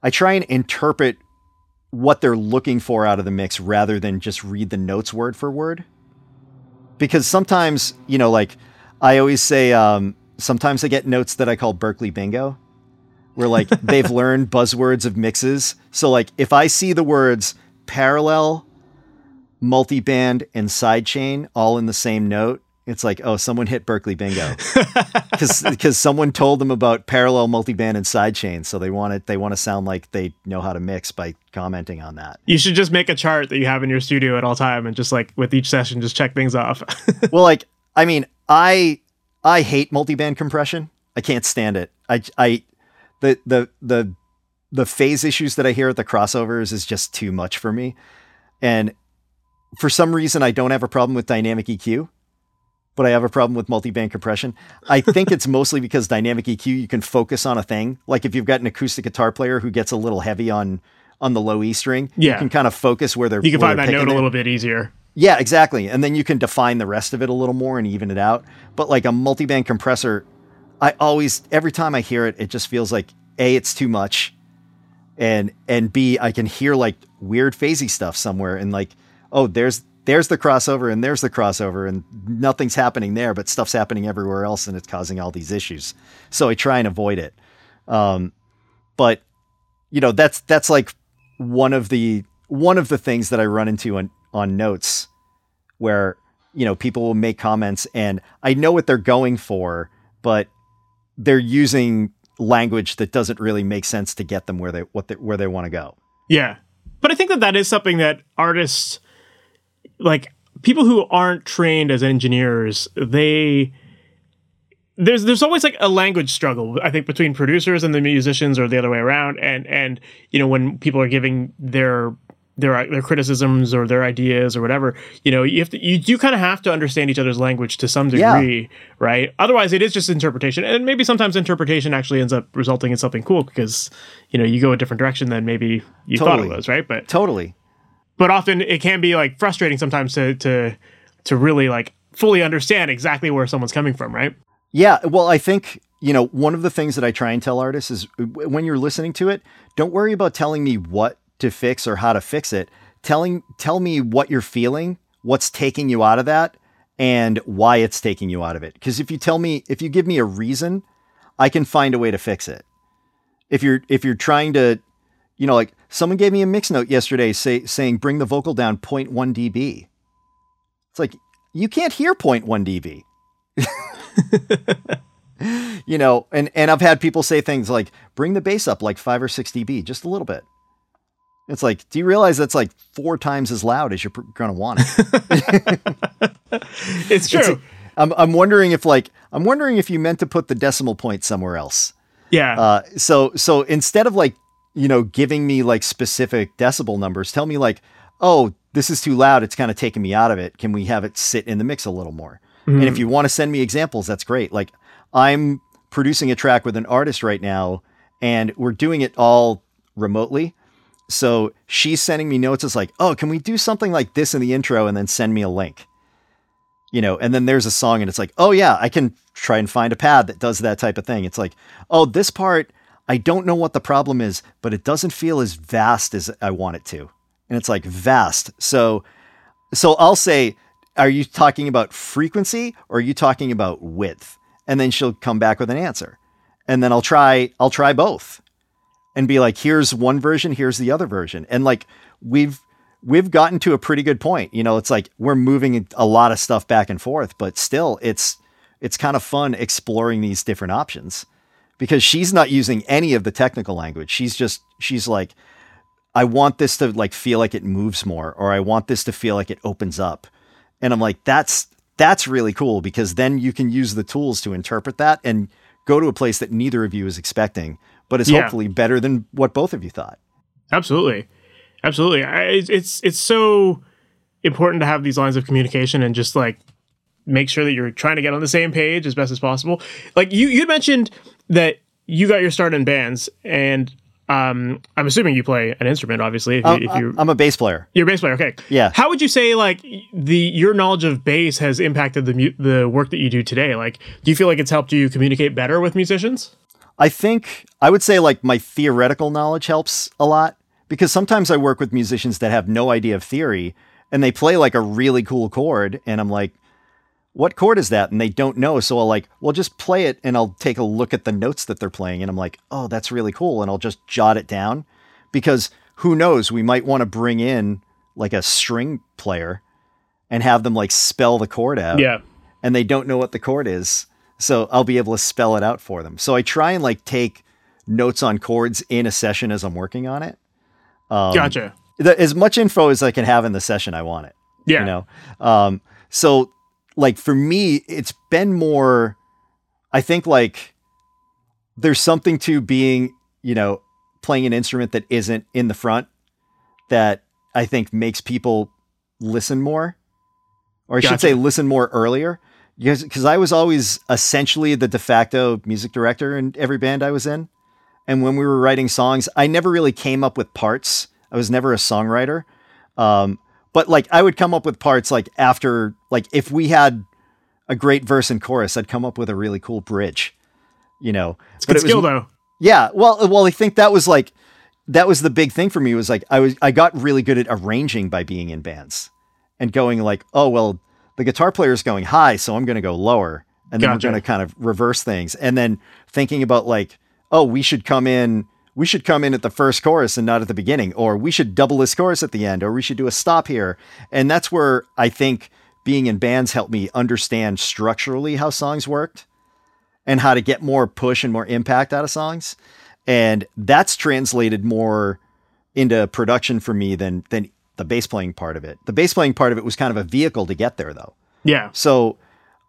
B: I try and interpret what they're looking for out of the mix rather than just read the notes word for word. Because sometimes, you know, like I always say, um, sometimes I get notes that I call Berklee bingo, where like *laughs* they've learned buzzwords of mixes. So, like, if I see the words parallel, multiband, and sidechain all in the same note, it's like, oh, someone hit Berklee bingo *laughs* because because someone told them about parallel, multiband, and sidechain, so they want it. They want to sound like they know how to mix by commenting on that.
A: You should just make a chart that you have in your studio at all time, and just like with each session, just check things off.
B: well, like I mean, I I hate multiband compression. I can't stand it. I I the the the the phase issues that I hear at the crossovers is just too much for me, and for some reason, I don't have a problem with dynamic EQ but I have a problem with multi-band compression. I think it's *laughs* mostly because dynamic EQ you can focus on a thing. Like if you've got an acoustic guitar player who gets a little heavy on on the low E string,
A: Yeah.
B: you can kind of focus where they're
A: you can find that note a
B: it.
A: little bit easier.
B: Yeah, exactly. And then you can define the rest of it a little more and even it out. But like a multi-band compressor, I always every time I hear it, it just feels like A, it's too much. And and B, I can hear like weird phasey stuff somewhere and like, oh, there's there's the crossover and there's the crossover and nothing's happening there, but stuff's happening everywhere else and it's causing all these issues. So I try and avoid it. Um, but you know, that's that's like one of the one of the things that I run into on on notes where you know people will make comments and I know what they're going for, but they're using language that doesn't really make sense to get them where they what they, where they want to go.
A: Yeah. But I think that that is something that artists, like people who aren't trained as engineers, they there's there's always like a language struggle I think between producers and the musicians or the other way around and and you know when people are giving their their their criticisms or their ideas or whatever you know you have to you do kind of have to understand each other's language to some
B: Yeah.
A: degree right otherwise it is just interpretation and maybe sometimes interpretation actually ends up resulting in something cool because you know you go a different direction than maybe you thought it was right but
B: Totally.
A: but often it can be like frustrating sometimes to to to really like fully understand exactly where someone's coming from right
B: Yeah, well, I think you know one of the things that I try and tell artists is when you're listening to it, don't worry about telling me what to fix or how to fix it. Telling tell me what you're feeling, what's taking you out of that, and why it's taking you out of it. Because if you tell me, if you give me a reason, I can find a way to fix it. If you're if you're trying to, you know, like someone gave me a mix note yesterday say, saying bring the vocal down 0.1 dB. It's like you can't hear 0.1 dB *laughs* you know, and and I've had people say things like bring the bass up like 5 or 6 dB just a little bit. It's like, do you realize that's like four times as loud as you're pr- going to want it? *laughs*
A: it's true
B: It's- I'm I'm wondering if like I'm wondering if you meant to put the decimal point somewhere else.
A: yeah
B: Uh so so instead of like, you know, giving me like specific decibel numbers, tell me like, "Oh, this is too loud. It's kind of taking me out of it. Can we have it sit in the mix a little more?" And if you want to send me examples, that's great. Like I'm producing a track with an artist right now and we're doing it all remotely. So she's sending me notes. It's like, oh, can we do something like this in the intro and then send me a link? You know, and then there's a song and it's like, oh yeah, I can try and find a pad that does that type of thing. It's like, oh, this part, I don't know what the problem is, but it doesn't feel as vast as I want it to. And it's like vast. So so I'll say, are you talking about frequency or are you talking about width? And then she'll come back with an answer. And then I'll try I'll try both. And be like, here's one version, here's the other version. And like we've we've gotten to a pretty good point. You know, it's like we're moving a lot of stuff back and forth, but still it's it's kind of fun exploring these different options because she's not using any of the technical language. She's just she's like I want this to like feel like it moves more or I want this to feel like it opens up. And I'm like that's that's really cool because then you can use the tools to interpret that and go to a place that neither of you is expecting, but it's
A: Yeah.
B: hopefully better than what both of you thought.
A: Absolutely, absolutely. I, it's- it's so important to have these lines of communication and just like make sure that you're trying to get on the same page as best as possible. Like you you mentioned that you got your start in bands, and um, I'm assuming you play an instrument, obviously. If, you,
B: I'm,
A: if you
B: I'm a bass player.
A: you're a bass player, okay?
B: Yeah.
A: How would you say like the your knowledge of bass has impacted the mu- the work that you do today? Like, do you feel like it's helped you communicate better with musicians?
B: I think I would say like my theoretical knowledge helps a lot because sometimes I work with musicians that have no idea of theory and they play like a really cool chord and I'm like, what chord is that? And they don't know. So I'll like, well, just play it and I'll take a look at the notes that they're playing and I'm like, oh, that's really cool. And I'll just jot it down because who knows, we might want to bring in like a string player and have them like spell the chord out
A: Yeah.
B: and they don't know what the chord is. So I'll be able to spell it out for them. So I try and like take notes on chords in a session as I'm working on it. Um,
A: Gotcha.
B: the, as much info as I can have in the session, I want it.
A: Yeah.
B: You know? Um, so like for me, it's been more, I think like there's something to being, you know, playing an instrument that isn't in the front that I think makes people listen more, or I should say listen more earlier. Because, I was always essentially the de facto music director in every band I was in. And when we were writing songs, I never really came up with parts. I was never a songwriter. Um, but like I would come up with parts like after, like if we had a great verse and chorus, I'd come up with a really cool bridge, you know.
A: It's good
B: it was-
A: skill though.
B: yeah, well, well, I think that was like that was the big thing for me was like I was I got really good at arranging by being in bands and going like, oh well, the guitar player is going high, so I'm going to go lower, and then
A: Gotcha.
B: we're going to kind of reverse things, and then thinking about like, oh, we should come in. We should come in at the first chorus and not at the beginning, or we should double this chorus at the end, or we should do a stop here. And that's where I think being in bands helped me understand structurally how songs worked and how to get more push and more impact out of songs. And that's translated more into production for me than than the bass playing part of it. The bass playing part of it was kind of a vehicle to get there though.
A: Yeah.
B: So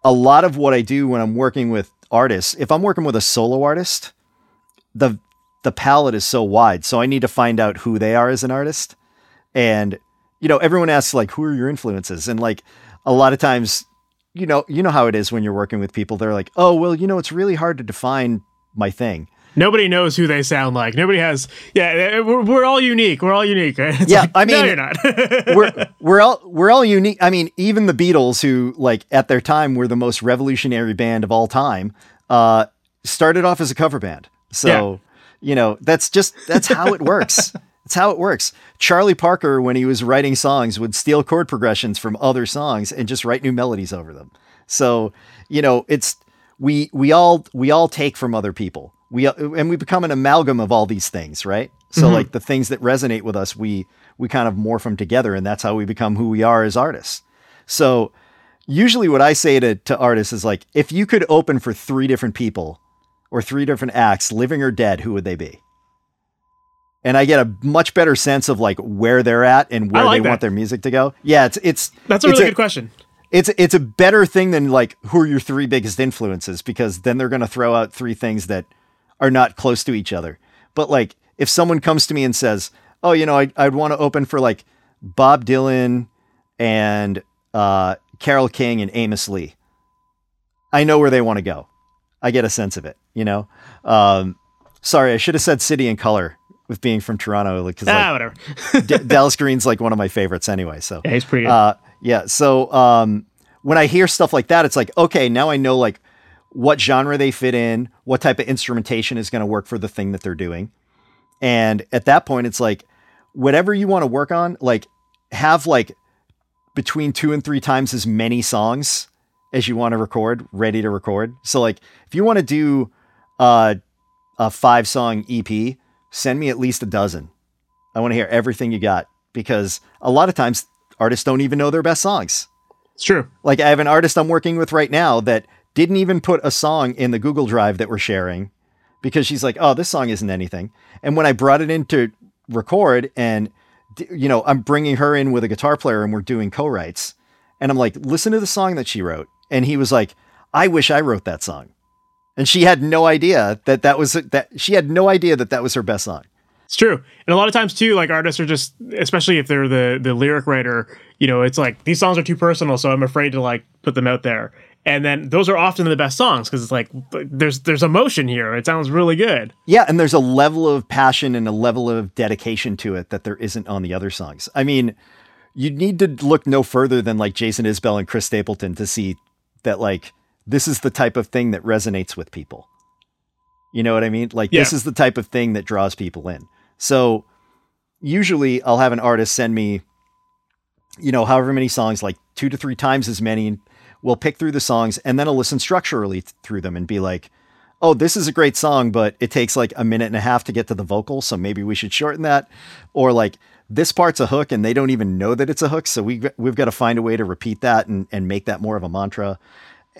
B: a lot of what I do when I'm working with artists, if I'm working with a solo artist, the the palette is so wide. So I need to find out who they are as an artist. And you know, everyone asks like who are your influences? And like a lot of times, you know, you know how it is when you're working with people. They're like, "Oh, well, you know, it's really hard to define my thing."
A: Nobody knows who they sound like. Nobody has. Yeah, we're, we're all unique. We're all unique. Right? *laughs*
B: Yeah,
A: like,
B: I
A: no,
B: mean-
A: you're not. *laughs*
B: we're we're all we're all unique. I mean, even the Beatles, who like at their time were the most revolutionary band of all time, uh, started off as a cover band. So you know that's just that's how it works. *laughs* That's how it works. Charlie Parker, when he was writing songs, would steal chord progressions from other songs and just write new melodies over them. So you know, it's we we all we all take from other people. We and we become an amalgam of all these things, right? So
A: Mhm.
B: like the things that resonate with us, we we kind of morph them together, and that's how we become who we are as artists. So usually, what I say to to artists is like, if you could open for three different people or three different acts, living or dead, who would they be? And I get a much better sense of like where they're at and where
A: like
B: they want their music to go. Yeah, it's it's
A: That's a
B: it's
A: really good question.
B: it's it's a better thing than like who are your three biggest influences because then they're going to throw out three things that are not close to each other. But like if someone comes to me and says, "Oh, you know, I I'd want to open for like Bob Dylan and uh Carole King and Amos Lee." I know where they want to go. I get a sense of it, you know. Um sorry, I should have said City and Colour with being from Toronto because
A: ah, whatever.
B: D- *laughs* Dallas Green's like one of my favorites anyway, so
A: Yeah, he's pretty
B: uh, yeah. So um, when I hear stuff like that, it's like, okay, now I know like what genre they fit in, what type of instrumentation is going to work for the thing that they're doing. And at that point, it's like, whatever you want to work on, like have like between two and three times as many songs as you want to record ready to record. So like if you want to do uh, a five song EP, send me at least a dozen. I want to hear everything you got because a lot of times artists don't even know their best songs.
A: It's true.
B: Like I have an artist I'm working with right now that didn't even put a song in the Google Drive that we're sharing because she's like, "Oh, this song isn't anything." And when I brought it in to record and you know, I'm bringing her in with a guitar player and we're doing co-writes. And I'm like, "Listen to the song that she wrote." And he was like, "I wish I wrote that song." And she had no idea that that was that she had no idea that that was her best song.
A: It's true. And a lot of times too, like artists are just especially if they're the the lyric writer, you know, it's like these songs are too personal, so I'm afraid to like put them out there and then those are often the best songs because it's like there's there's emotion here. It sounds really good.
B: Yeah and there's a level of passion and a level of dedication to it that there isn't on the other songs. I mean you need to look no further than like jason isbell and chris stapleton to see that like this is the type of thing that resonates with people. You know what i mean? Like yeah. this is the type of thing that draws people in. So usually i'll have an artist send me you know however many songs like two to three times as many we'll pick through the songs and then I'll listen structurally th- through them and be like, oh, this is a great song, but it takes like a minute and a half to get to the vocal, so maybe we should shorten that. Or like this part's a hook and they don't even know that it's a hook, so we we've got to find a way to repeat that and and make that more of a mantra.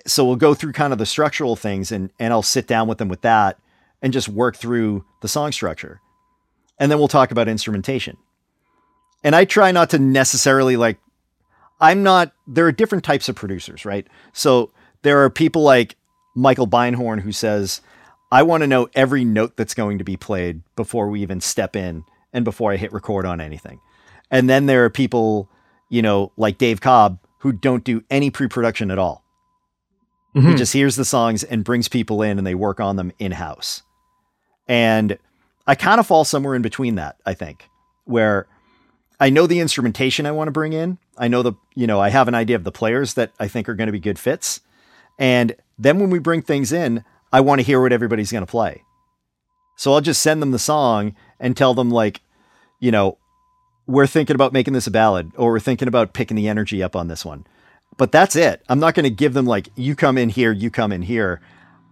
B: So we'll go through kind of the structural things and and I'll sit down with them with that and just work through the song structure. And then we'll talk about instrumentation. And I try not to necessarily like I'm not, there are different types of producers, right? So there are people like Michael Beinhorn who says, I want to know every note that's going to be played before we even step in and before I hit record on anything. And then there are people, you know, like Dave Cobb who don't do any pre production at all. Mm-hmm. He just hears the songs and brings people in and they work on them in house. And I kind of fall somewhere in between that, I think, where I know the instrumentation I want to bring in. I know the, you know, I have an idea of the players that I think are going to be good fits. And then when we bring things in, I want to hear what everybody's going to play. So I'll just send them the song and tell them, like, you know, we're thinking about making this a ballad or we're thinking about picking the energy up on this one. But that's it. I'm not going to give them, like, you come in here, you come in here.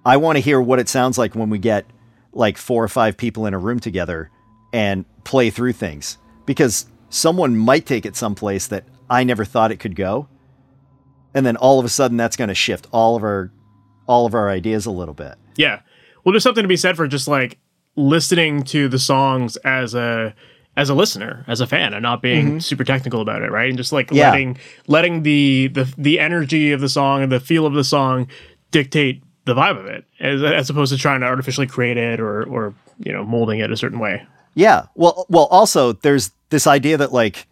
B: I want to hear what it sounds like when we get like four or five people in a room together and play through things because someone might take it someplace that I never thought it could go. And then all of a sudden that's going to shift all of our all of our ideas a little bit.
A: Yeah. Well, there's something to be said for just like listening to the songs as a as a listener, as a fan, and not being mm-hmm. super technical about it, right? And just like yeah. letting letting the the the energy of the song and the feel of the song dictate the vibe of it, as, as opposed to trying to artificially create it or or you know molding it a certain way.
B: Yeah. Well, well. Also, there's this idea that like,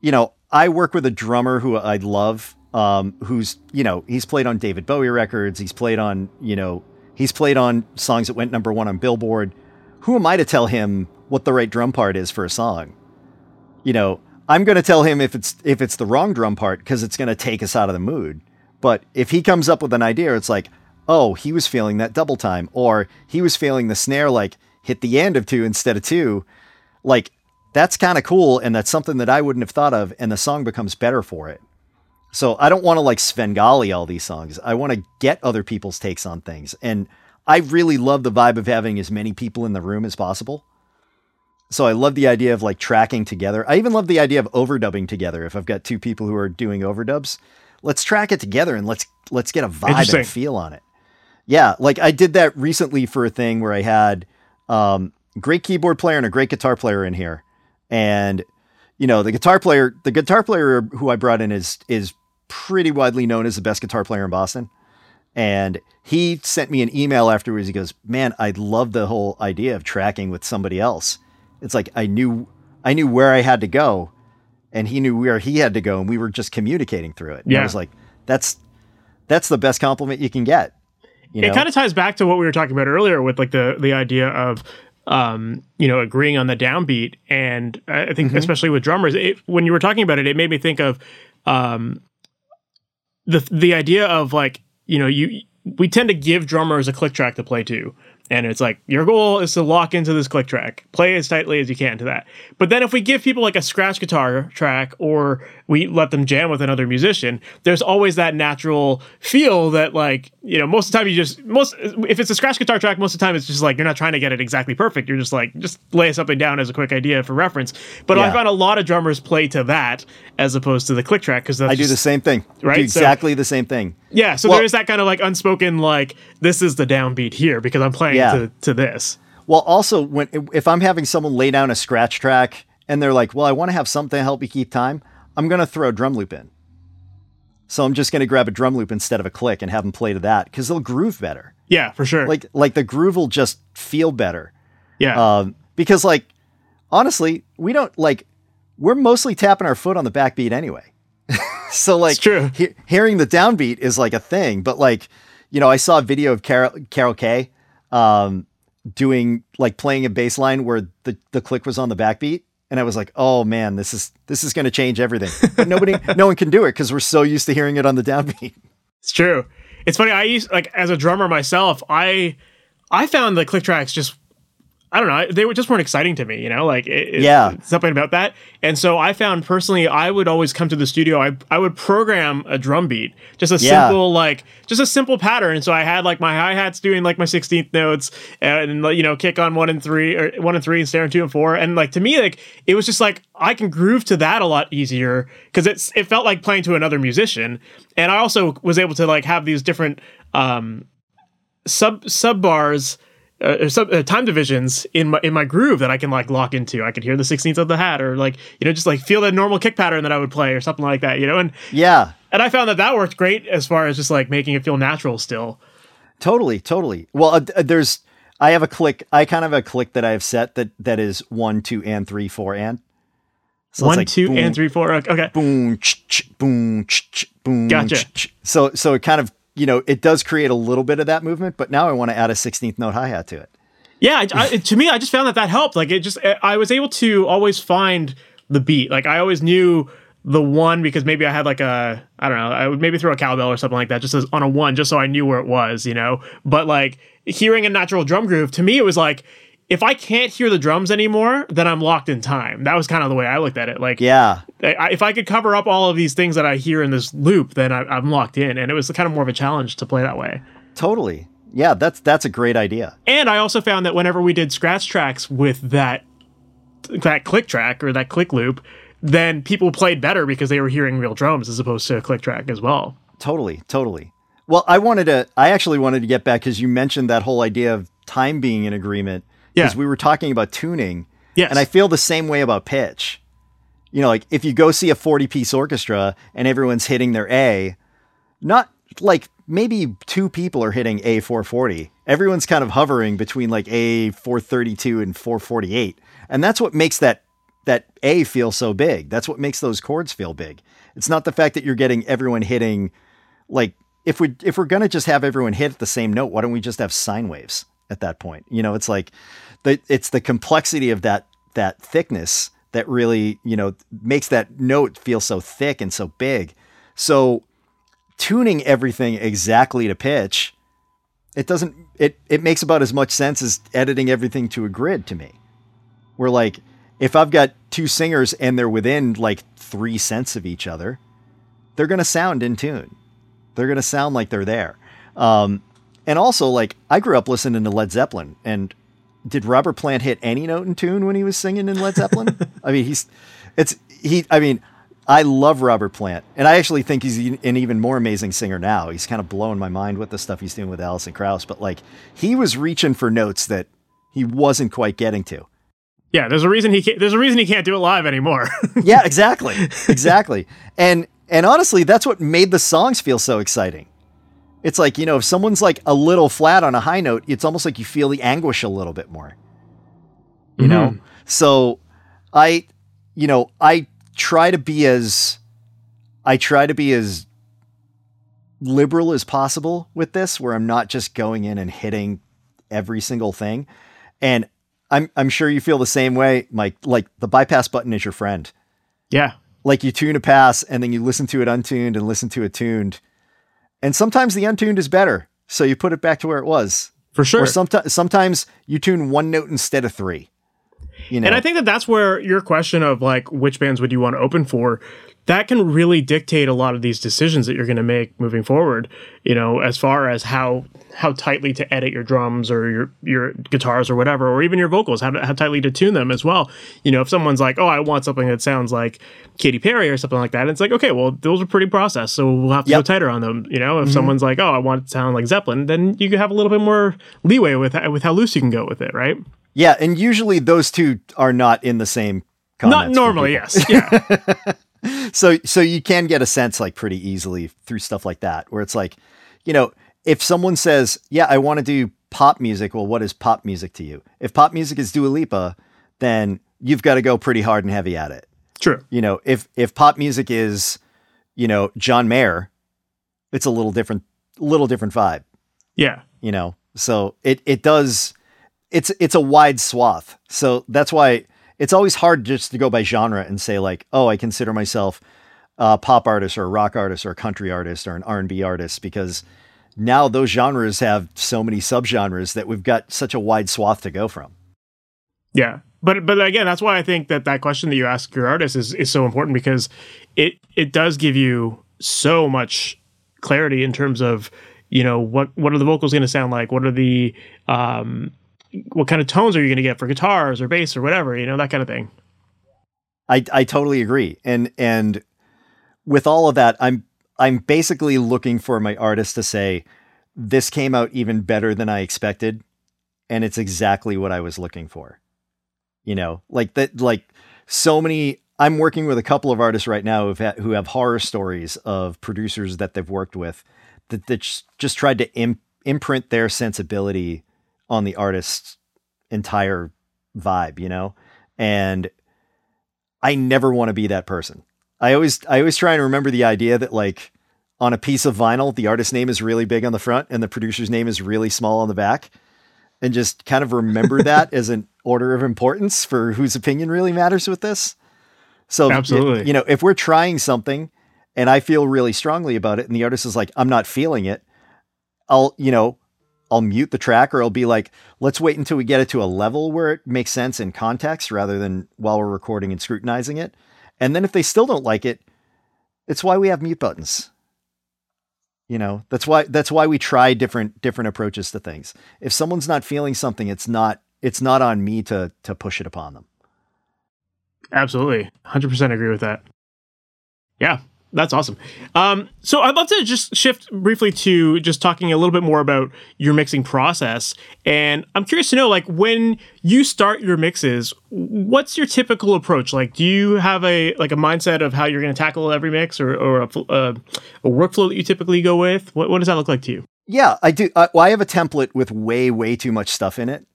B: you know, I work with a drummer who I love, um, who's you know he's played on David Bowie records, he's played on you know he's played on songs that went number one on Billboard. Who am I to tell him what the right drum part is for a song? You know, I'm going to tell him if it's if it's the wrong drum part because it's going to take us out of the mood. But if he comes up with an idea, it's like, oh, he was feeling that double time, or he was feeling the snare like hit the end of two instead of two. Like that's kind of cool. And that's something that I wouldn't have thought of. And the song becomes better for it. So I don't want to like Svengali all these songs. I want to get other people's takes on things. And I really love the vibe of having as many people in the room as possible. So I love the idea of like tracking together. I even love the idea of overdubbing together. If I've got two people who are doing overdubs, let's track it together and let's let's get a vibe and feel on it. Yeah, like I did that recently for a thing where I had um, great keyboard player and a great guitar player in here, and you know, the guitar player, the guitar player who I brought in is is pretty widely known as the best guitar player in Boston. And he sent me an email afterwards. He goes, "Man, I love the whole idea of tracking with somebody else. It's like I knew I knew where I had to go, and he knew where he had to go, and we were just communicating through it." And yeah. I was like, "That's that's the best compliment you can get."
A: You know? It kind of ties back to what we were talking about earlier with like the the idea of um, you know, agreeing on the downbeat. And I think, mm-hmm. especially with drummers, it, when you were talking about it, it made me think of um, the the idea of like, you know, you we tend to give drummers a click track to play to. And it's like, your goal is to lock into this click track, play as tightly as you can to that. But then if we give people like a scratch guitar track or we let them jam with another musician, there's always that natural feel that, like, you know, most of the time you just, most, if it's a scratch guitar track, most of the time it's just like, you're not trying to get it exactly perfect. You're just like, just lay something down as a quick idea for reference. But I
B: Yeah.
A: found a lot of drummers play to that as opposed to the click track because
B: I do the same thing.
A: Right,
B: Do
A: so-
B: exactly the same thing.
A: yeah, so
B: Well-
A: there is that kind of like unspoken like this is the downbeat here because I'm playing
B: Yeah.
A: to, to this.
B: Well, also when if I'm having someone lay down a scratch track and they're like, "Well, I want to have something to help me keep time," I'm gonna throw a drum loop in. So I'm just gonna grab a drum loop instead of a click and have them play to that because they'll groove better.
A: Yeah, for sure.
B: Like like the groove will just feel better.
A: yeah,
B: Um, because like honestly, we don't like we're mostly tapping our foot on the backbeat anyway. *laughs* so like
A: true.
B: he- hearing the downbeat is like a thing, but like you know, I saw a video of Carol Carol Kaye um, doing like playing a bass line where the the click was on the backbeat. And I was like, "Oh man, this is this is going to change everything." But nobody, no one can do it because we're so used to hearing it on the downbeat.
A: it's true. It's funny. I used like as a drummer myself, I I found the click tracks just I don't know. They were just weren't exciting to me, you know, like it, it-
B: Yeah.
A: something about that. And so I found personally, I would always come to the studio. I I would program a drum beat, just a
B: Yeah.
A: simple like just a simple pattern. So I had like my hi hats doing like my sixteenth notes, and you know kick on one and three or one and three and snare on two and four. And like to me, like it was just like I can groove to that a lot easier because it's it felt like playing to another musician. And I also was able to like have these different um sub sub bars uh, or sub, uh, time divisions in my in my groove that I can like lock into. I could hear the sixteenth of the hat, or like you know just like feel the normal kick pattern that I would play, or something like that. You know, and
B: Yeah,
A: and I found that that worked great as far as just like making it feel natural still.
B: Totally, totally. Well, uh, uh, there's I have a click. I kind of have a click that I have set that that is one, two, and three, four, and. So
A: One,
B: like
A: two,
B: boom,
A: and three, four. Okay.
B: Boom, ch, ch, boom, ch, ch, boom.
A: Gotcha.
B: ch, ch. So so it kind of you know it does create a little bit of that movement, but now I want to add a sixteenth note hi hat to it.
A: Yeah, I, I- to me, I just found that that helped. Like it just, I was able to always find the beat. Like I always knew the one because maybe I had like a, I don't know, I would maybe throw a cowbell or something like that just as on a one, just so I knew where it was, you know. But like hearing a natural drum groove, to me, it was like if I can't hear the drums anymore, then I'm locked in time. That was kind of the way I looked at it. Like,
B: Yeah,
A: I, if I could cover up all of these things that I hear in this loop, then I, I'm locked in. And it was kind of more of a challenge to play that way.
B: totally. Yeah, that's that's a great idea.
A: And I also found that whenever we did scratch tracks with that that click track or that click loop, then people played better because they were hearing real drums as opposed to a click track as well.
B: Totally, totally. Well, I wanted to. I actually wanted to get back because you mentioned that whole idea of time being in agreement. Because
A: Yeah.
B: we were talking about tuning.
A: Yes.
B: And I feel the same way about pitch. You know, like if you go see a 40 piece orchestra and everyone's hitting their A, not like maybe two people are hitting A 440. Everyone's kind of hovering between like A 432 and 448. And that's what makes that that A feel so big. That's what makes those chords feel big. It's not the fact that you're getting everyone hitting like if we if we're gonna just have everyone hit at the same note, why don't we just have sine waves at that point? You know, it's like it's the complexity of that that thickness that really you know makes that note feel so thick and so big. So tuning everything exactly to pitch, it doesn't it it makes about as much sense as editing everything to a grid to me. Where like if I've got two singers and they're within like three cents of each other, they're gonna sound in tune. They're gonna sound like they're there. Um, and also, like I grew up listening to Led Zeppelin, and did Robert Plant hit any note in tune when he was singing in Led Zeppelin? *laughs* I mean, he's it's he. I mean, I love Robert Plant, and I actually think he's an even more amazing singer now. He's kind of blowing my mind with the stuff he's doing with Alison Krauss, but like he was reaching for notes that he wasn't quite getting to.
A: Yeah, there's a reason he can't, there's a reason he can't do it live anymore. *laughs*
B: yeah, exactly. Exactly. and and honestly, that's what made the songs feel so exciting. It's like, you know, if someone's like a little flat on a high note, it's almost like you feel the anguish a little bit more. You mm-hmm. know? So I you know, I try to be as I try to be as liberal as possible with this where I'm not just going in and hitting every single thing. And I'm I'm sure you feel the same way, Mike. Like the bypass button is your friend
A: yeah,
B: like you tune a pass and then you listen to it untuned and listen to it tuned. And sometimes the untuned is better. So you put it back to where it was.
A: For sure.
B: Or sometimes sometimes you tune one note instead of three. You know.
A: And I think that that's where your question of like which bands would you want to open for that can really dictate a lot of these decisions that you're going to make moving forward you know as far as how how tightly to edit your drums or your your guitars or whatever or even your vocals how, how tightly to tune them as well. You know if someone's like oh i want something that sounds like Katy Perry or something like that it's like okay well those are pretty processed so we'll have to yep. go tighter on them. You know if mm-hmm. someone's like oh i want it to sound like zeppelin then you can have a little bit more leeway with with how loose you can go with it right?
B: Yeah and usually those two are not in the same
A: not normally yes yeah. *laughs*
B: So so you can get a sense like pretty easily through stuff like that where it's like you know if someone says yeah i want to do pop music well what is pop music to you? If pop music is Dua Lipa then you've got to go pretty hard and heavy at it.
A: True.
B: You know if if pop music is you know John Mayer it's a little different little different vibe.
A: Yeah.
B: You know so it it does it's it's a wide swath. So that's why it's always hard just to go by genre and say like, oh, I consider myself a pop artist or a rock artist or a country artist or an R and B artist because now those genres have so many subgenres that we've got such a wide swath to go from.
A: Yeah, but but again, that's why I think that that question that you ask your artist is is so important because it it does give you so much clarity in terms of you know what what are the vocals going to sound like, what are the um, what kind of tones are you going to get for guitars or bass or whatever, you know, that kind of thing.
B: I I totally agree. And and with all of that, I'm I'm basically looking for my artist to say this came out even better than I expected and it's exactly what I was looking for. You know, like that like so many I'm working with a couple of artists right now who've who have horror stories of producers that they've worked with that, that just tried to imp, imprint their sensibility on the artist's entire vibe, you know? And I never want to be that person. I always I always try and remember the idea that like on a piece of vinyl, the artist's name is really big on the front and the producer's name is really small on the back. And just kind of remember *laughs* that as an order of importance for whose opinion really matters with this. So
A: absolutely,
B: you know, if we're trying something and I feel really strongly about it and the artist is like, I'm not feeling it, I'll, you know, I'll mute the track or I'll be like, let's wait until we get it to a level where it makes sense in context rather than while we're recording and scrutinizing it. And then if they still don't like it, it's why we have mute buttons. You know, that's why that's why we try different different approaches to things. If someone's not feeling something, it's not it's not on me to to push it upon them.
A: Absolutely. 100% agree with that. Yeah, that's awesome. Um, so I'd love to just shift briefly to just talking a little bit more about your mixing process. And I'm curious to know, like, when you start your mixes, what's your typical approach? Like, do you have a like a mindset of how you're going to tackle every mix, or, or a, a, a, workflow that you typically go with? What, what does that look like to you?
B: Yeah, I do. I, well, I have a template with way way too much stuff in it.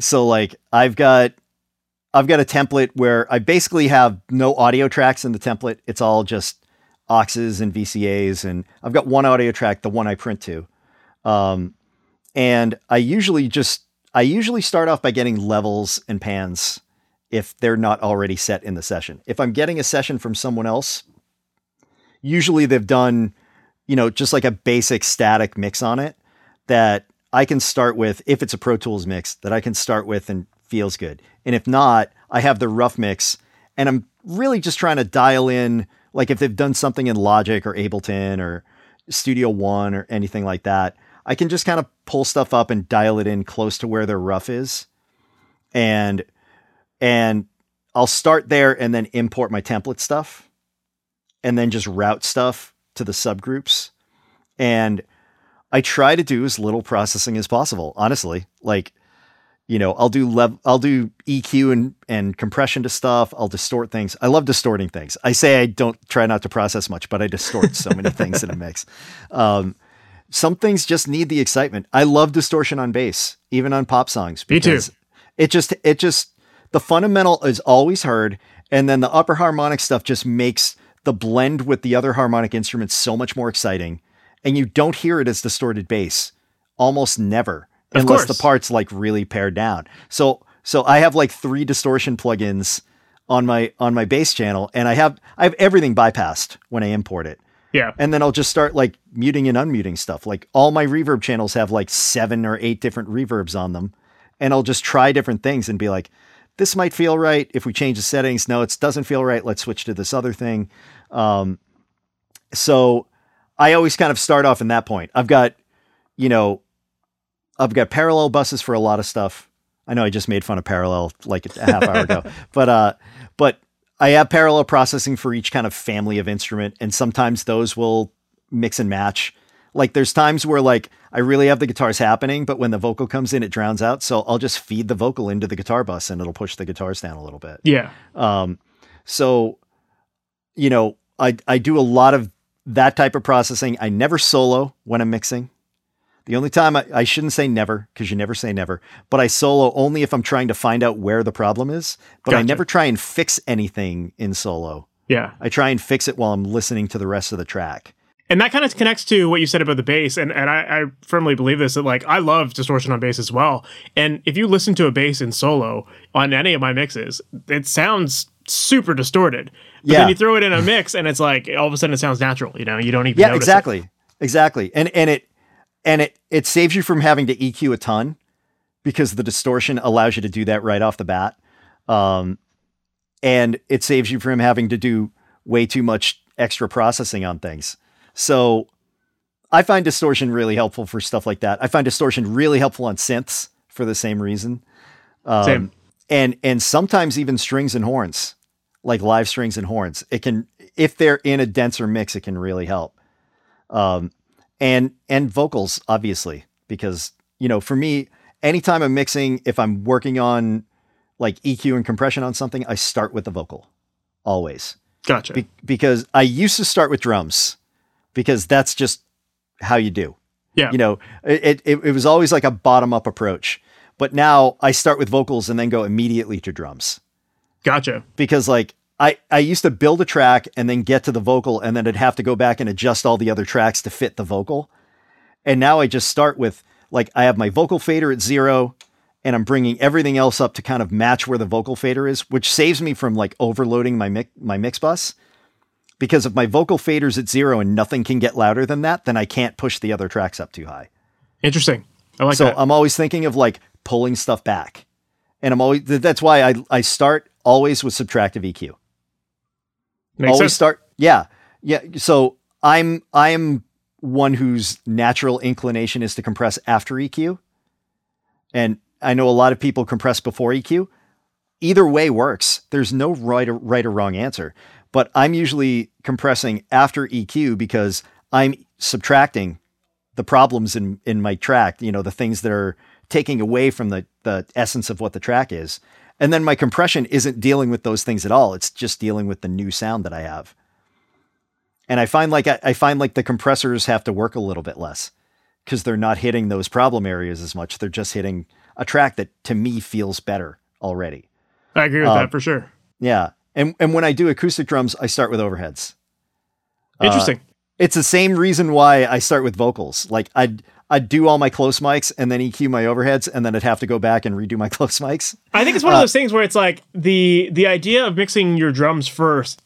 B: So like, I've got I've got a template where I basically have no audio tracks in the template. It's all just auxes and VCAs, and I've got one audio track, the one I print to. Um, and I usually just I usually start off by getting levels and pans if they're not already set in the session. If I'm getting a session from someone else, usually they've done, you know, just like a basic static mix on it that I can start with if it's a Pro Tools mix that I can start with and feels good. And if not, I have the rough mix and I'm really just trying to dial in like if they've done something in Logic or Ableton or Studio One or anything like that, I can just kind of pull stuff up and dial it in close to where their rough is. And and I'll start there and then import my template stuff and then just route stuff to the subgroups. And I try to do as little processing as possible, honestly. Like you know, I'll do lev- I'll do EQ and and compression to stuff. I'll distort things. I love distorting things. I say I don't try not to process much, but I distort so many *laughs* things in a mix. Um, some things just need the excitement. I love distortion on bass, even on pop songs.
A: Me too.
B: It just it just the fundamental is always heard, and then the upper harmonic stuff just makes the blend with the other harmonic instruments so much more exciting, and you don't hear it as distorted bass almost never
A: of
B: unless
A: course.
B: the parts like really pared down. So so I have like three distortion plugins on my on my bass channel, and I have I have everything bypassed when I import it.
A: Yeah.
B: And then I'll just start like muting and unmuting stuff. Like all my reverb channels have like seven or eight different reverbs on them. And I'll just try different things and be like, this might feel right if we change the settings. No, it doesn't feel right. Let's switch to this other thing. Um, so I always kind of start off in that point. I've got, you know, I've got parallel buses for a lot of stuff. I know I just made fun of parallel like a half hour ago, *laughs* but uh, but I have parallel processing for each kind of family of instrument, and sometimes those will mix and match. Like there's times where like I really have the guitars happening, but when the vocal comes in, it drowns out. So I'll just feed the vocal into the guitar bus, and it'll push the guitars down a little bit.
A: Yeah.
B: Um, so, you know, I I do a lot of that type of processing. I never solo when I'm mixing. The only time I, I shouldn't say never because you never say never, but I solo only if I'm trying to find out where the problem is. But I never try and fix anything in solo.
A: Yeah.
B: I try and fix it while I'm listening to the rest of the track.
A: And that kind of connects to what you said about the bass, and and I, I firmly believe this that like I love distortion on bass as well. And if you listen to a bass in solo on any of my mixes, it sounds super distorted. But
B: Yeah.
A: then you throw it in a mix, and it's like all of a sudden it sounds natural. You know, you don't even
B: Yeah,
A: notice it.
B: exactly. Exactly. And and it and it it saves you from having to EQ a ton because the distortion allows you to do that right off the bat. Um and it saves you from having to do way too much extra processing on things. So I find distortion really helpful for stuff like that. I find distortion really helpful on synths for the same reason. Um,
A: Same.
B: And and sometimes even strings and horns, like live strings and horns. It can if they're in a denser mix, it can really help. Um, and and vocals obviously because you know for me, anytime I'm mixing, if I'm working on like EQ and compression on something, I start with the vocal always
A: Gotcha.
B: Be- because I used to start with drums because that's just how you do.
A: Yeah.
B: You know, it, it, it was always like a bottom up approach, but now I start with vocals and then go immediately to drums
A: gotcha.
B: because like I, I used to build a track and then get to the vocal and then I'd have to go back and adjust all the other tracks to fit the vocal. And now I just start with like I have my vocal fader at zero and I'm bringing everything else up to kind of match where the vocal fader is, which saves me from like overloading my mic, my mix bus. Because if my vocal fader's at zero and nothing can get louder than that, then I can't push the other tracks up too high.
A: Interesting. I like
B: so
A: that.
B: So I'm always thinking of like pulling stuff back. And I'm always that's why I I start always with subtractive EQ.
A: Makes
B: always
A: sense.
B: start yeah yeah so i'm i'm one whose natural inclination is to compress after eq and i know a lot of people compress before eq either way works. There's no right or, right or wrong answer. But i'm usually compressing after eq because i'm subtracting the problems in in my track you know the things that are taking away from the the essence of what the track is and then my compression isn't dealing with those things at all. It's just dealing with the new sound that I have. And I find like I, I find like the compressors have to work a little bit less because they're not hitting those problem areas as much. They're just hitting a track that to me feels better already.
A: I agree with
B: um,
A: that for sure.
B: Yeah. And and when I do acoustic drums, I start with overheads. Uh,
A: Interesting.
B: it's the same reason why I start with vocals. Like I'd I'd do all my close mics and then EQ my overheads and then I'd have to go back and redo my *laughs* close mics.
A: I think it's one of uh, those things where it's like the the idea of mixing your drums first,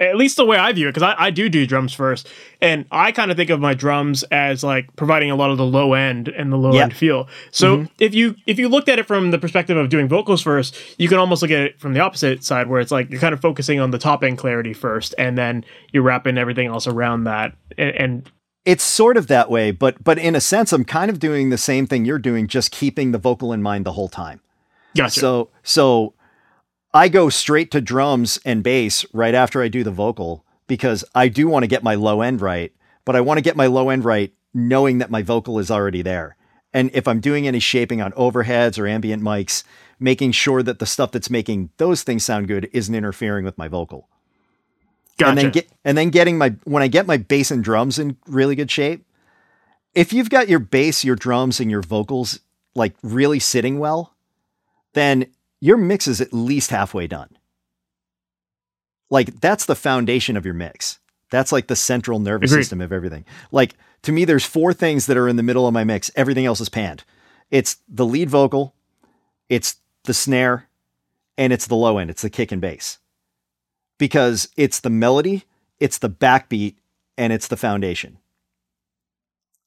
A: at least the way I view it, because I, I do do drums first, and I kind of think of my drums as like providing a lot of the low end and the low
B: Yep.
A: end feel. So mm-hmm. if you if you looked at it from the perspective of doing vocals first, you can almost look at it from the opposite side, where it's like you're kind of focusing on the top end clarity first, and then you're wrapping everything else around that, and, and
B: it's sort of that way, but but in a sense, I'm kind of doing the same thing you're doing, just keeping the vocal in mind the whole time.
A: gotcha.
B: So so I go straight to drums and bass right after I do the vocal because I do want to get my low end right, but I want to get my low end right knowing that my vocal is already there. And if I'm doing any shaping on overheads or ambient mics, making sure that the stuff that's making those things sound good isn't interfering with my vocal
A: gotcha.
B: and then get and then getting my when I get my bass and drums in really good shape. If you've got your bass, your drums, and your vocals like really sitting well, then your mix is at least halfway done. Like that's the foundation of your mix. That's like the central nervous
A: Agreed.
B: system of everything. Like to me, there's four things that are in the middle of my mix. Everything else is panned. It's the lead vocal, it's the snare, and it's the low end. It's the kick and bass because it's the melody, it's the backbeat, and it's the foundation.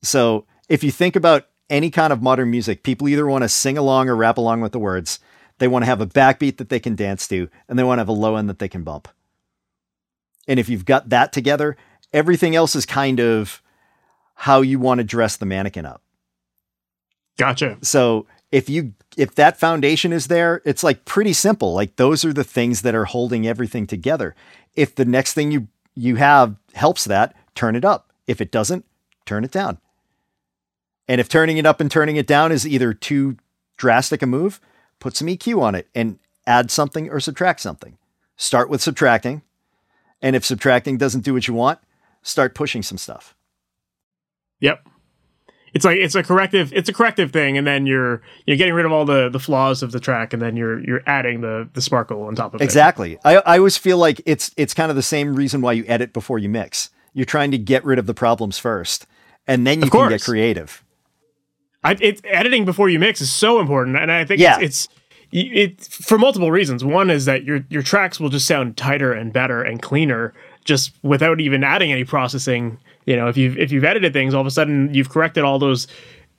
B: So if you think about any kind of modern music, people either want to sing along or rap along with the words. They want to have a backbeat that they can dance to, and they want to have a low end that they can bump. And if you've got that together, everything else is kind of how you want to dress the mannequin up.
A: Gotcha.
B: So if you if that foundation is there, it's like pretty simple. Like those are the things that are holding everything together. If the next thing you you have helps that, turn it up. If it doesn't, turn it down. And if turning it up and turning it down is either too drastic a move, put some EQ on it and add something or subtract something. Start with subtracting. And if subtracting doesn't do what you want, start pushing some stuff.
A: Yep. It's like it's a corrective it's a corrective thing and then you're you're getting rid of all the the flaws of the track and then you're you're adding the the sparkle on top of
B: exactly. it. Exactly. I I always feel like it's it's kind of the same reason why you edit before you mix. You're trying to get rid of the problems first and then you can get creative.
A: I, it, editing before you mix is so important, and I think yeah. it's, it's it for multiple reasons. One is that your your tracks will just sound tighter and better and cleaner just without even adding any processing. You know, if you've if you've edited things, all of a sudden you've corrected all those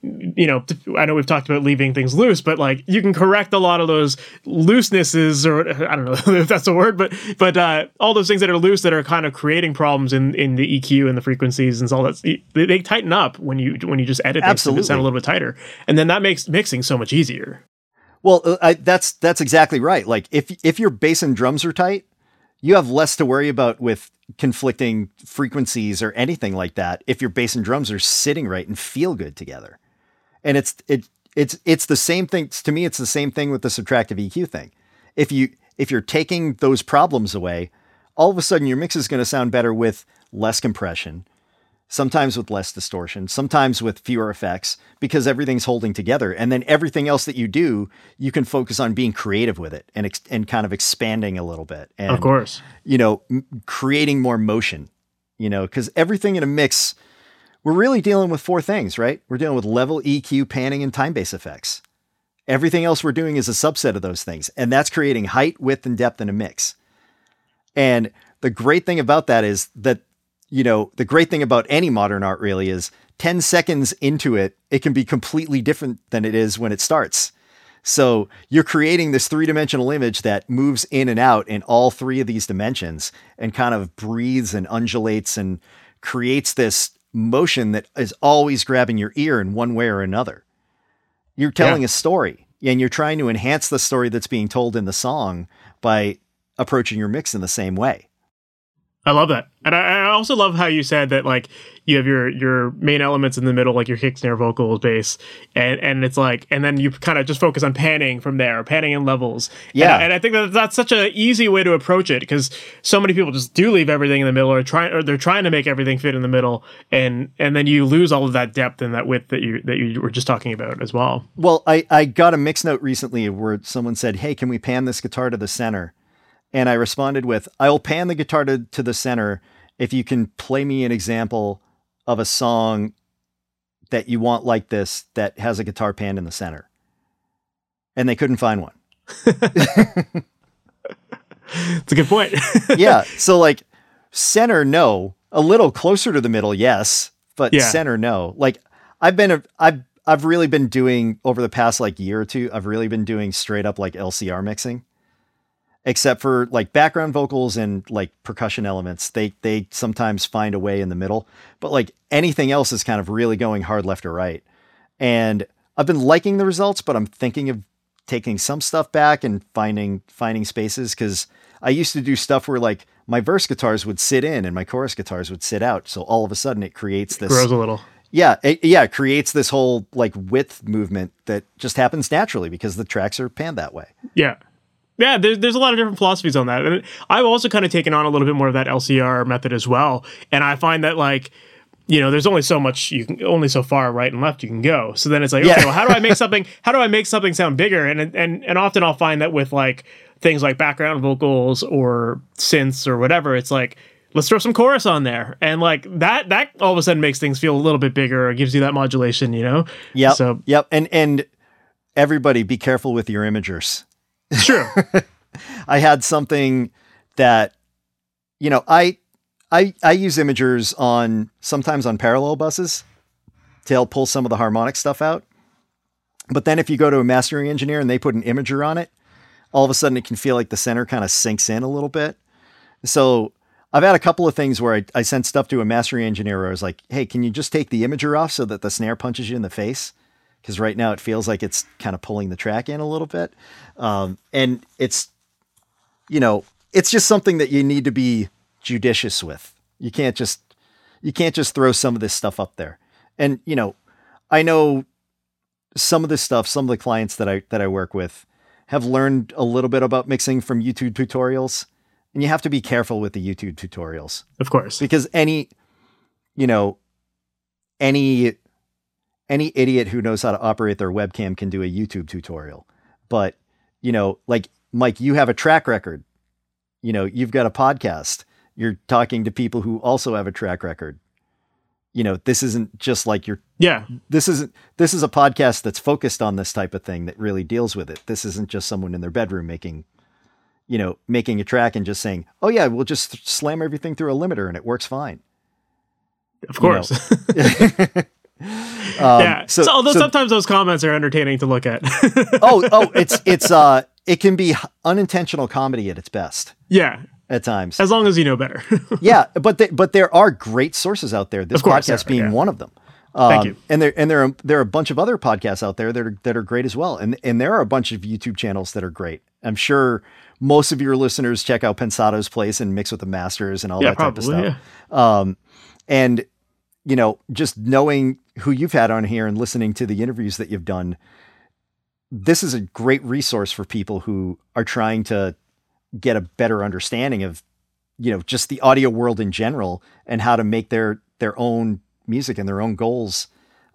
A: you know, I know we've talked about leaving things loose, but like you can correct a lot of those loosenesses, or *laughs* I don't know *laughs* if that's a word, but but uh, all those things that are loose that are kind of creating problems in in the EQ and the frequencies and all that. They, they tighten up when you when you just edit Absolutely. things to sound a little bit tighter, and then that makes mixing so much easier.
B: Well, uh, I, that's that's exactly right. Like if if your bass and drums are tight, you have less to worry about with conflicting frequencies or anything like that. If your bass and drums are sitting right and feel good together and it's it it's it's the same thing to me. It's the same thing with the subtractive EQ thing. If you if you're taking those problems away, all of a sudden your mix is going to sound better with less compression, sometimes with less distortion, sometimes with fewer effects because everything's holding together. And then everything else that you do, you can focus on being creative with it and ex- and kind of expanding a little bit. And,
A: of course,
B: you know, m- creating more motion. You know, because everything in a mix we're really dealing with four things, right? We're dealing with level, EQ, panning, and time base effects. Everything else we're doing is a subset of those things, and that's creating height, width, and depth in a mix. And the great thing about that is that, you know, the great thing about any modern art really is 10 seconds into it, it can be completely different than it is when it starts. So you're creating this three dimensional image that moves in and out in all three of these dimensions and kind of breathes and undulates and creates this motion that is always grabbing your ear in one way or another. You're telling yeah. a story and you're trying to enhance the story that's being told in the song by approaching your mix in the same way.
A: I love that. And I, I, also love how you said that like you have your your main elements in the middle, like your kick, snare, vocals, bass, and and it's like, and then you kind of just focus on panning from there, panning in levels.
B: Yeah.
A: And, and I think that that's such an easy way to approach it because so many people just do leave everything in the middle, or try, or they're trying to make everything fit in the middle, and and then you lose all of that depth and that width that you that you were just talking about as well.
B: Well, I I got a mix note recently where someone said, "Hey, can we pan this guitar to the center?" And I responded with, I'll pan the guitar to, to the center if you can play me an example of a song that you want like this that has a guitar pan in the center. And they couldn't find one.
A: It's a good point. *laughs*
B: yeah. So like center, no. A little closer to the middle, yes. But yeah. center, no. Like I've been a, I've I've really been doing over the past like year or two, I've really been doing straight up like LCR mixing except for like background vocals and like percussion elements. They they sometimes find a way in the middle, but like anything else is kind of really going hard left or right. And I've been liking the results, but I'm thinking of taking some stuff back and finding finding spaces cuz I used to do stuff where like my verse guitars would sit in and my chorus guitars would sit out. So all of a sudden it creates this
A: grows a little.
B: Yeah, it, yeah, it creates this whole like width movement that just happens naturally because the tracks are panned that way.
A: Yeah yeah, there's there's a lot of different philosophies on that, and I've also kind of taken on a little bit more of that LCR method as well. And I find that like, you know, there's only so much you can, only so far right and left you can go. So then it's like, yeah. okay, well, how do I make *laughs* something? How do I make something sound bigger? And and and often I'll find that with like things like background vocals or synths or whatever, it's like let's throw some chorus on there and like that that all of a sudden makes things feel a little bit bigger or gives you that modulation you know
B: yeah so yep and and everybody be careful with your imagers *laughs*
A: True.
B: I had something that, you know, I I, I use imagers on sometimes on parallel buses to help pull some of the harmonic stuff out. But then if you go to a mastering engineer and they put an imager on it, all of a sudden it can feel like the center kind of sinks in a little bit. So I've had a couple of things where I, I sent stuff to a mastering engineer where I was like, hey, can you just take the imager off so that the snare punches you in the face? Because right now it feels like it's kind of pulling the track in a little bit. Um, and it's, you know, it's just something that you need to be judicious with. You can't just, you can't just throw some of this stuff up there. And, you know, I know some of this stuff, some of the clients that I, that I work with have learned a little bit about mixing from YouTube tutorials and you have to be careful with the YouTube tutorials.
A: Of course.
B: Because any, you know, any any idiot who knows how to operate their webcam can do a YouTube tutorial. But, you know, like Mike, you have a track record. You know, you've got a podcast. You're talking to people who also have a track record. You know, this isn't just like you're
A: Yeah.
B: this isn't this is a podcast that's focused on this type of thing that really deals with it. This isn't just someone in their bedroom making you know, making a track and just saying, "Oh yeah, we'll just slam everything through a limiter and it works fine."
A: Of course.
B: Um, *laughs*
A: yeah. So, although sometimes those comments are entertaining to look at. *laughs*
B: oh, oh, *laughs* it's it's uh, it can be unintentional comedy at its best.
A: yeah.
B: At times,
A: As long as you know better. *laughs*
B: yeah, but but there are great sources out there. This
A: Of course,
B: podcast being
A: yeah.
B: one of them. Um,
A: Thank you.
B: And there and there are there are a bunch of other podcasts out there that are that are great as well. And and there are a bunch of YouTube channels that are great. I'm sure most of your listeners check out Pensado's place and mix with the masters and all
A: yeah,
B: that type
A: probably.
B: of stuff.
A: Yeah.
B: Um, and you know, just knowing who you've had on here and listening to the interviews that you've done, this is a great resource for people who are trying to get a better understanding of, you know, just the audio world in general and how to make their their own music and their own goals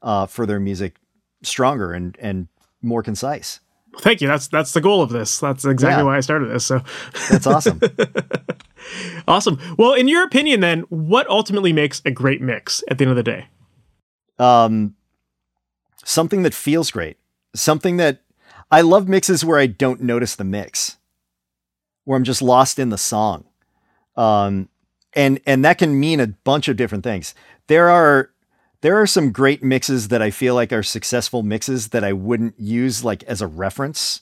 B: uh, for their music stronger and and more concise.
A: Thank you. That's that's the goal of this. That's exactly
B: Yeah.
A: why I started this. So
B: That's awesome. *laughs*
A: awesome. Well, in your opinion, then, what ultimately makes a great mix at the end of the day?
B: Um, something that feels great. Something that I love mixes where I don't notice the mix, where I'm just lost in the song. Um, and and that can mean a bunch of different things. There are there are some great mixes that I feel like are successful mixes that I wouldn't use like as a reference.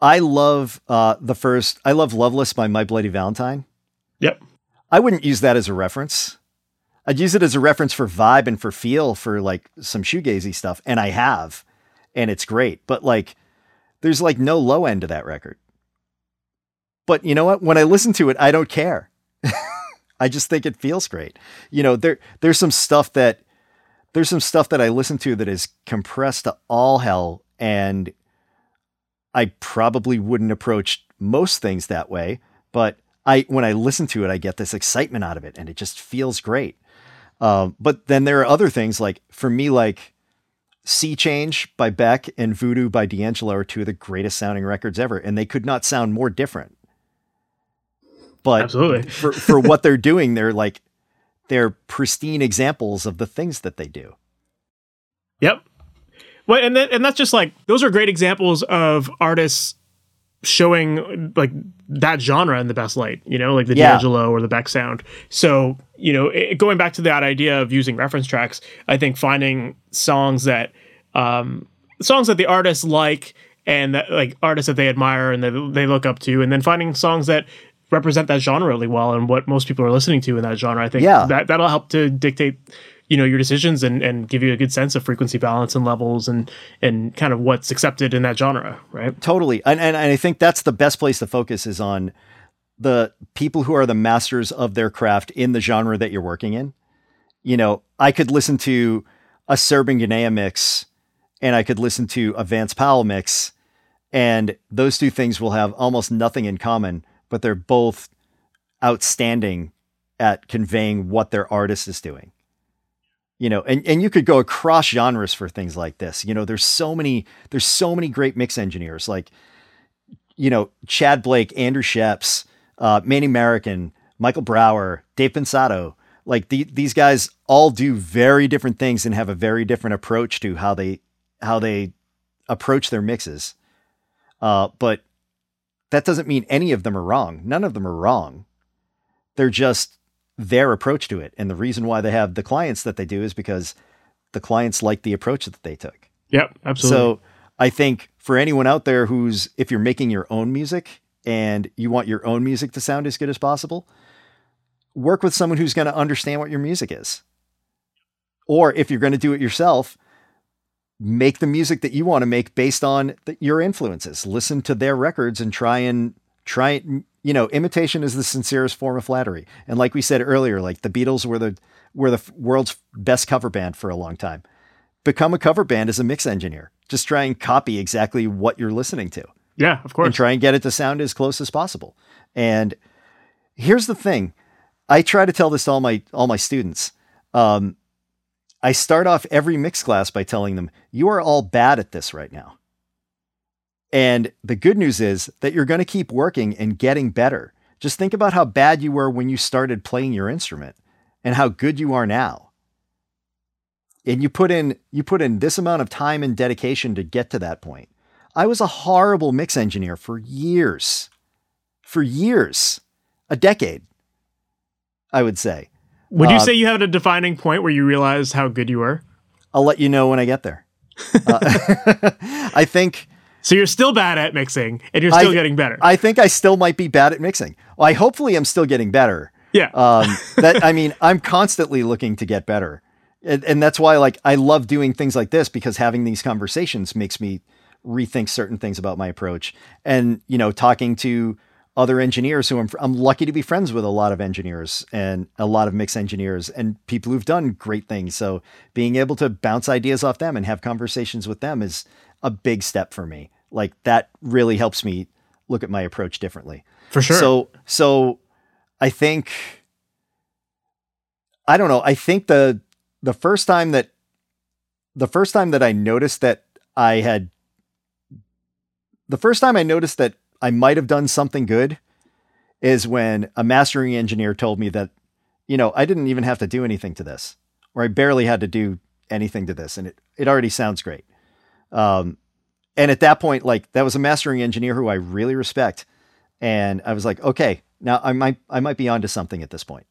B: I love uh, the first. I love "Loveless" by My Bloody Valentine.
A: Yep.
B: I wouldn't use that as a reference. I'd use it as a reference for vibe and for feel for like some shoegazy stuff, and I have, and it's great. But like, there's like no low end to that record. But you know what? When I listen to it, I don't care. *laughs* I just think it feels great. You know, there there's some stuff that there's some stuff that I listen to that is compressed to all hell, and I probably wouldn't approach most things that way. But I when I listen to it, I get this excitement out of it, and it just feels great. Um, but then there are other things like for me, like Sea Change by Beck and Voodoo by D'Angelo are two of the greatest sounding records ever, and they could not sound more different. But
A: Absolutely. *laughs*
B: for for what they're doing, they're like they're pristine examples of the things that they do.
A: Yep. Well, and that, and that's just like those are great examples of artists showing like that genre in the best light. You know, like the
B: Yeah.
A: D'Angelo or the Beck sound. So you know, it, going back to that idea of using reference tracks, I think finding songs that um, songs that the artists like and that like artists that they admire and that they look up to, and then finding songs that represent that genre really well and what most people are listening to in that genre. I think
B: Yeah.
A: that that'll help to dictate you know your decisions and and give you a good sense of frequency balance and levels and and kind of what's accepted in that genre, right?
B: Totally. And, and and I think that's the best place to focus is on the people who are the masters of their craft in the genre that you're working in. You know, I could listen to a Serban Ghenea mix and I could listen to a Vance Powell mix, and those two things will have almost nothing in common, but they're both outstanding at conveying what their artist is doing. You know, and, and you could go across genres for things like this. You know, there's so many, there's so many great mix engineers like, you know, Chad Blake, Andrew Scheps, uh, Manny Marroquin, Michael Brauer, Dave Pensado. Like the, these guys all do very different things and have a very different approach to how they how they approach their mixes. Uh, but that doesn't mean any of them are wrong. None of them are wrong. They're just their approach to it. And the reason why they have the clients that they do is because the clients like the approach that they took.
A: Yep, absolutely.
B: So I think for anyone out there who's, if you're making your own music and you want your own music to sound as good as possible, work with someone who's going to understand what your music is. Or if you're going to do it yourself, make the music that you want to make based on the, your influences. Listen to their records and try and try you know imitation is the sincerest form of flattery. And like we said earlier, like the Beatles were the were the world's best cover band for a long time. Become a cover band as a mix engineer. Just try and copy exactly what you're listening to.
A: Yeah, of course.
B: And try and get it to sound as close as possible. And here's the thing. I try to tell this to all my all my students. Um, I start off every mix class by telling them, you are all bad at this right now. And the good news is that you're going to keep working and getting better. Just think about how bad you were when you started playing your instrument and how good you are now. And you put in you put in this amount of time and dedication to get to that point. I was a horrible mix engineer for years. For years. A decade. I would say.
A: Would you uh, say you had a defining point where you realized how good you were?
B: I'll let you know when I get there. Uh, *laughs* I think.
A: So you're still bad at mixing, and you're still I, getting better.
B: I think I still might be bad at mixing. Well, I hopefully I'm still getting better.
A: Yeah.
B: um, that I mean, I'm constantly looking to get better, and, and that's why like I love doing things like this because having these conversations makes me rethink certain things about my approach, and you know, talking to other engineers who I'm, I'm lucky to be friends with a lot of engineers and a lot of mix engineers and people who've done great things. So being able to bounce ideas off them and have conversations with them is a big step for me. Like that really helps me look at my approach differently.
A: For sure.
B: So, so I think, I don't know. I think the, the first time that, the first time that I noticed that I had, the first time I noticed that I might have done something good is when a mastering engineer told me that, you know, I didn't even have to do anything to this, or I barely had to do anything to this, and it it already sounds great. Um, and at that point, like that was a mastering engineer who I really respect, and I was like, okay, now I might I might be onto something at this point.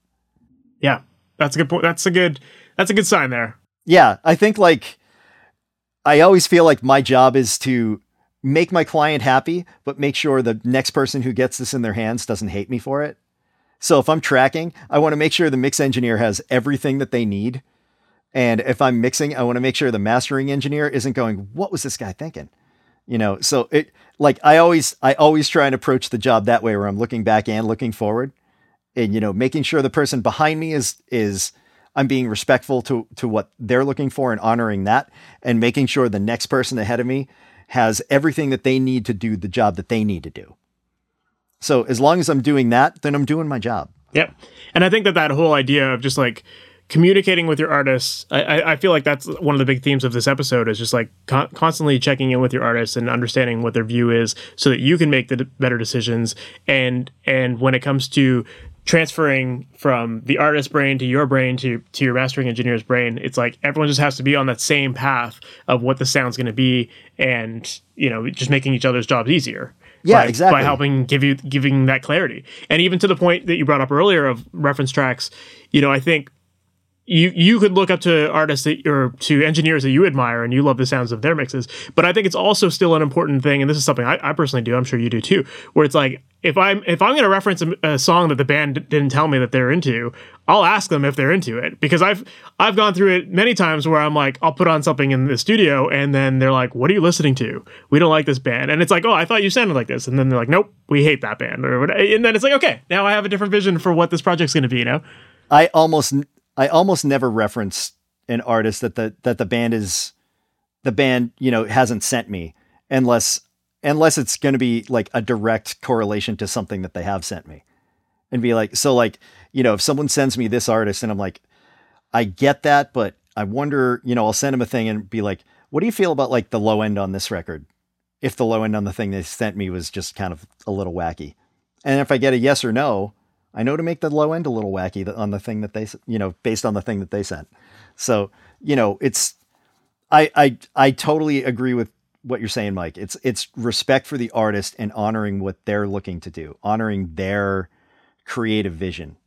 A: Yeah, that's a good point. That's a good that's a good sign there.
B: Yeah, I think like I always feel like my job is to make my client happy, but make sure the next person who gets this in their hands doesn't hate me for it. So if I'm tracking, I want to make sure the mix engineer has everything that they need. And if I'm mixing, I want to make sure the mastering engineer isn't going, what was this guy thinking? You know, so it like I always I always try and approach the job that way where I'm looking back and looking forward. And you know, making sure the person behind me is is I'm being respectful to to what they're looking for and honoring that and making sure the next person ahead of me has everything that they need to do the job that they need to do. So as long as I'm doing that, then I'm doing my job.
A: Yep. And I think that that whole idea of just like communicating with your artists, I, I feel like that's one of the big themes of this episode is just like con- constantly checking in with your artists and understanding what their view is so that you can make the better decisions. And, and when it comes to transferring from the artist's brain to your brain to to your mastering engineer's brain it's like everyone just has to be on that same path of what the sound's going to be and you know just making each other's jobs easier
B: yeah
A: by,
B: exactly
A: by helping give you giving that clarity and even to the point that you brought up earlier of reference tracks you know i think you you could look up to artists that, or to engineers that you admire and you love the sounds of their mixes. But I think it's also still an important thing, and this is something I, I personally do. I'm sure you do too. Where it's like if I'm if I'm going to reference a, a, song that the band didn't tell me that they're into, I'll ask them if they're into it because I've I've gone through it many times where I'm like I'll put on something in the studio and then they're like, "What are you listening to? We don't like this band." And it's like, "Oh, I thought you sounded like this," and then they're like, "Nope, we hate that band," or and then it's like, "Okay, now I have a different vision for what this project's going to be." You know.
B: I almost I almost never reference an artist that the that the band is the band you know hasn't sent me unless unless it's going to be like a direct correlation to something that they have sent me. And be like so like you know if someone sends me this artist and I'm like I get that but I wonder you know I'll send them a thing and be like what do you feel about like the low end on this record? If the low end on the thing they sent me was just kind of a little wacky and if I get a yes or no I know to make the low end a little wacky on the thing that they, you know, based on the thing that they sent. So, you know, it's, I, I, I totally agree with what you're saying, Mike. It's, it's respect for the artist and honoring what they're looking to do, honoring their creative vision,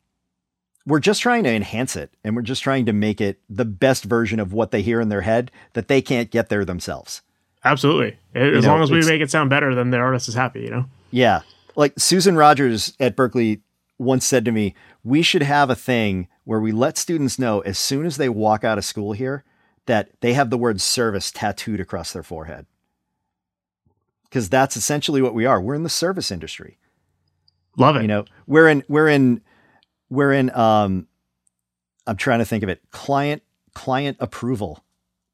B: we're just trying to enhance it and we're just trying to make it the best version of what they hear in their head that they can't get there themselves.
A: Absolutely. As know, long as we make it sound better, then the artist is happy, you know?
B: Yeah. Like Susan Rogers at Berklee once said to me, we should have a thing where we let students know as soon as they walk out of school here that they have the word service tattooed across their forehead. Because that's essentially what we are. We're in the service industry.
A: Love it.
B: You know, we're in we're in we're in um I'm trying to think of it. Client client approval.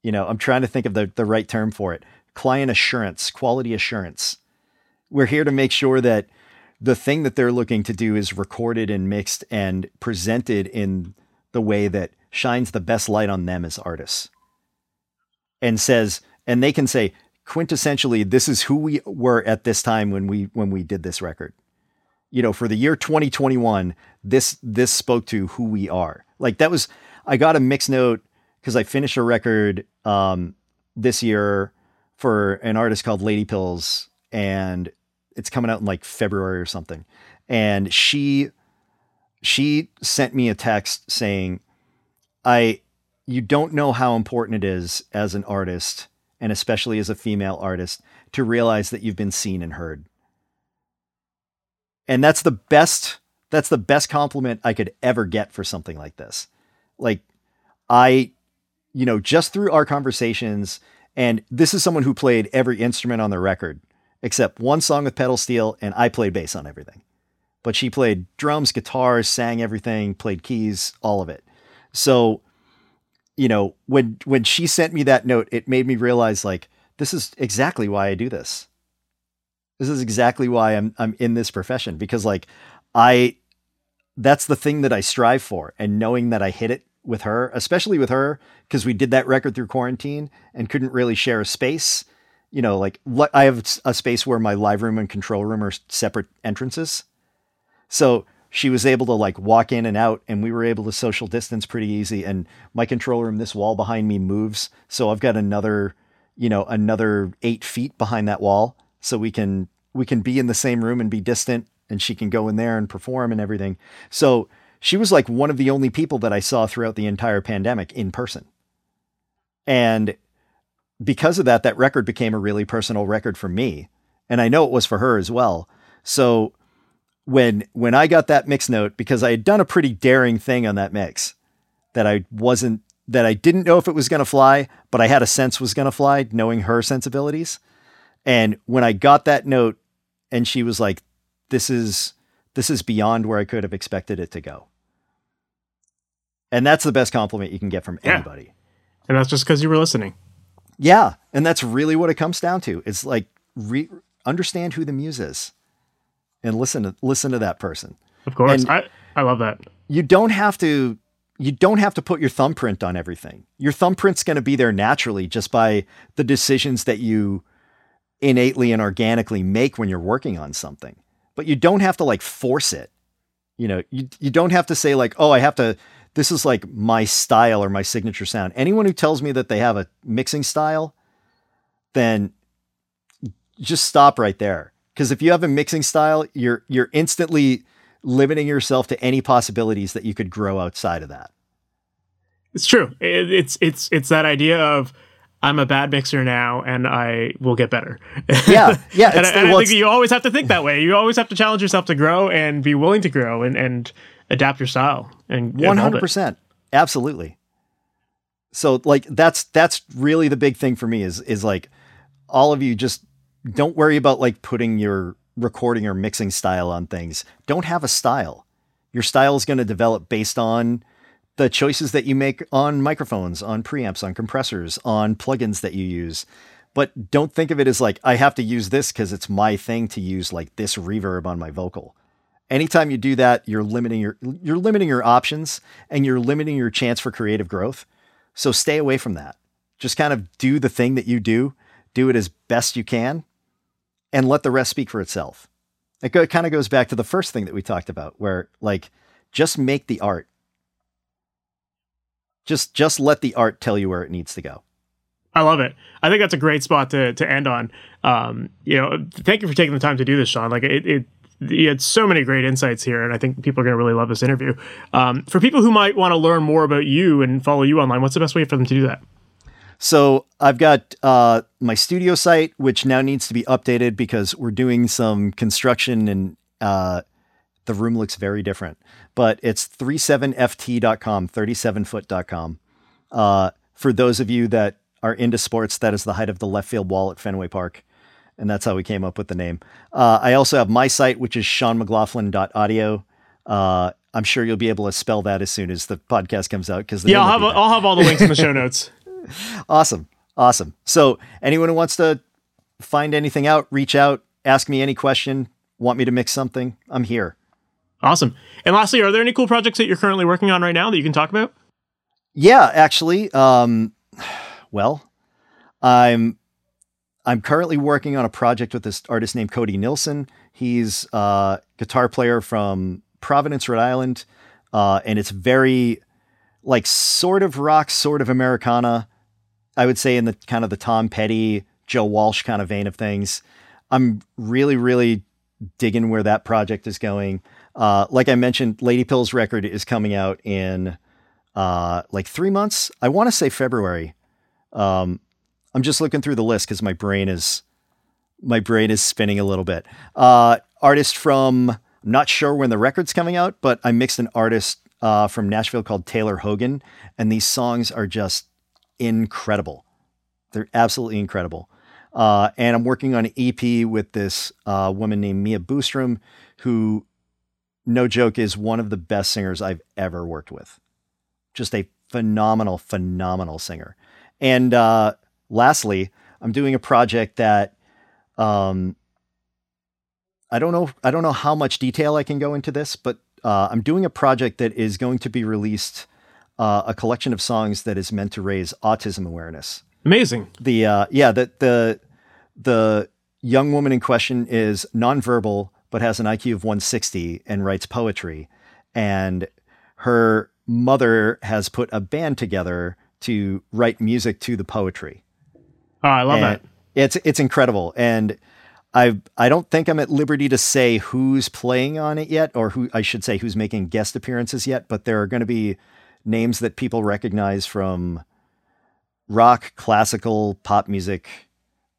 B: You know, I'm trying to think of the, the right term for it. Client assurance, quality assurance. We're here to make sure that the thing that they're looking to do is recorded and mixed and presented in the way that shines the best light on them as artists. And says and they can say quintessentially this is who we were at this time when we when we did this record. You know for the year 2021 this this spoke to who we are. Like that was i got a mix note because i finished a record um this year for an artist called lady pills and it's coming out in like February or something. And she she sent me a text saying, I you don't know how important it is as an artist, and especially as a female artist, to realize that you've been seen and heard. And that's the best that's the best compliment I could ever get for something like this. Like I you know, just through our conversations and this is someone who played every instrument on the record except one song with pedal steel, and I played bass on everything. But she played drums, guitars, sang everything, played keys, all of it. So, you know, when when she sent me that note, it made me realize like this is exactly why I do this. This is exactly why I'm I'm in this profession because like I that's the thing that I strive for and knowing that I hit it with her, especially with her because we did that record through quarantine and couldn't really share a space you know, like I have a space where my live room and control room are separate entrances. So she was able to like walk in and out and we were able to social distance pretty easy. And my control room, this wall behind me moves. So I've got another, you know, another eight feet behind that wall. So we can, we can be in the same room and be distant and she can go in there and perform and everything. So she was like one of the only people that I saw throughout the entire pandemic in person. And because of that, that record became a really personal record for me. And I know it was for her as well. So when when I got that mix note, because I had done a pretty daring thing on that mix that I wasn't that I didn't know if it was gonna fly, but I had a sense was gonna fly, knowing her sensibilities. And when I got that note and she was like, This is this is beyond where I could have expected it to go. And that's the best compliment you can get from anybody. Yeah.
A: And that's just because you were listening.
B: Yeah, and that's really what it comes down to. It's like re- understand who the muse is, and listen to listen to that person.
A: Of course, and I I love that.
B: You don't have to you don't have to put your thumbprint on everything. Your thumbprint's going to be there naturally just by the decisions that you innately and organically make when you're working on something. But you don't have to like force it. You know, you you don't have to say like, "Oh, I have to this is like my style or my signature sound. Anyone who tells me that they have a mixing style, then just stop right there. Because if you have a mixing style, you're you're instantly limiting yourself to any possibilities that you could grow outside of that.
A: It's true. It, it's it's it's that idea of I'm a bad mixer now, and I will get better.
B: Yeah, yeah. *laughs*
A: and, I, and well, I think you always have to think that way. You always have to challenge yourself to grow and be willing to grow, and and adapt your style and
B: one hundred percent, absolutely. So like that's that's really the big thing for me is is like all of you just don't worry about like putting your recording or mixing style on things. Don't have a style. Your style is going to develop based on the choices that you make on microphones, on preamps, on compressors, on plugins that you use. But don't think of it as like I have to use this because it's my thing to use like this reverb on my vocal anytime you do that, you're limiting your you're limiting your options and you're limiting your chance for creative growth. So stay away from that. Just kind of do the thing that you do, do it as best you can, and let the rest speak for itself. It, go, it kind of goes back to the first thing that we talked about, where like just make the art. Just just let the art tell you where it needs to go.
A: I love it. I think that's a great spot to to end on. Um, you know, thank you for taking the time to do this, Sean. Like it, it you had so many great insights here, and I think people are going to really love this interview. Um, for people who might want to learn more about you and follow you online, what's the best way for them to do that?
B: So I've got uh, my studio site, which now needs to be updated because we're doing some construction and uh, the room looks very different. But it's 37ft.com, 37foot.com. Uh, for those of you that are into sports, that is the height of the left field wall at Fenway Park. And that's how we came up with the name. Uh, I also have my site, which is seanmclaughlin.audio. Uh, I'm sure you'll be able to spell that as soon as the podcast comes out. Because
A: yeah, I'll have, I'll have all the links in the show *laughs* notes.
B: awesome. Awesome. So, anyone who wants to find anything out, reach out, ask me any question, want me to mix something, I'm here.
A: Awesome. And lastly, are there any cool projects that you're currently working on right now that you can talk about?
B: Yeah, actually. Um, *sighs* well, I'm I'm currently working on a project with this artist named Cody Nilsson. He's a guitar player from Providence, Rhode Island, uh, and it's very like sort of rock, sort of Americana. I would say in the kind of the Tom Petty, Joe Walsh kind of vein of things. I'm really, really digging where that project is going. Uh, like I mentioned, Lady Pill's record is coming out in uh, like three months. I want to say February. Um, I'm just looking through the list because my brain is my brain is spinning a little bit. Uh, artist from I'm not sure when the record's coming out, but I mixed an artist uh, from Nashville called Taylor Hogan, and these songs are just incredible. They're absolutely incredible. Uh, and I'm working on an EP with this uh, woman named Mia Boostrom, who, no joke, is one of the best singers I've ever worked with. Just a phenomenal, phenomenal singer. And uh, lastly, I'm doing a project that um, I don't know. I don't know how much detail I can go into this, but uh, I'm doing a project that is going to be released. Uh, a collection of songs that is meant to raise autism awareness.
A: Amazing.
B: The uh, yeah, the the the young woman in question is nonverbal but has an IQ of 160 and writes poetry, and her mother has put a band together to write music to the poetry.
A: Oh, I love and that.
B: It's it's incredible, and I I don't think I'm at liberty to say who's playing on it yet, or who I should say who's making guest appearances yet. But there are going to be names that people recognize from rock, classical, pop music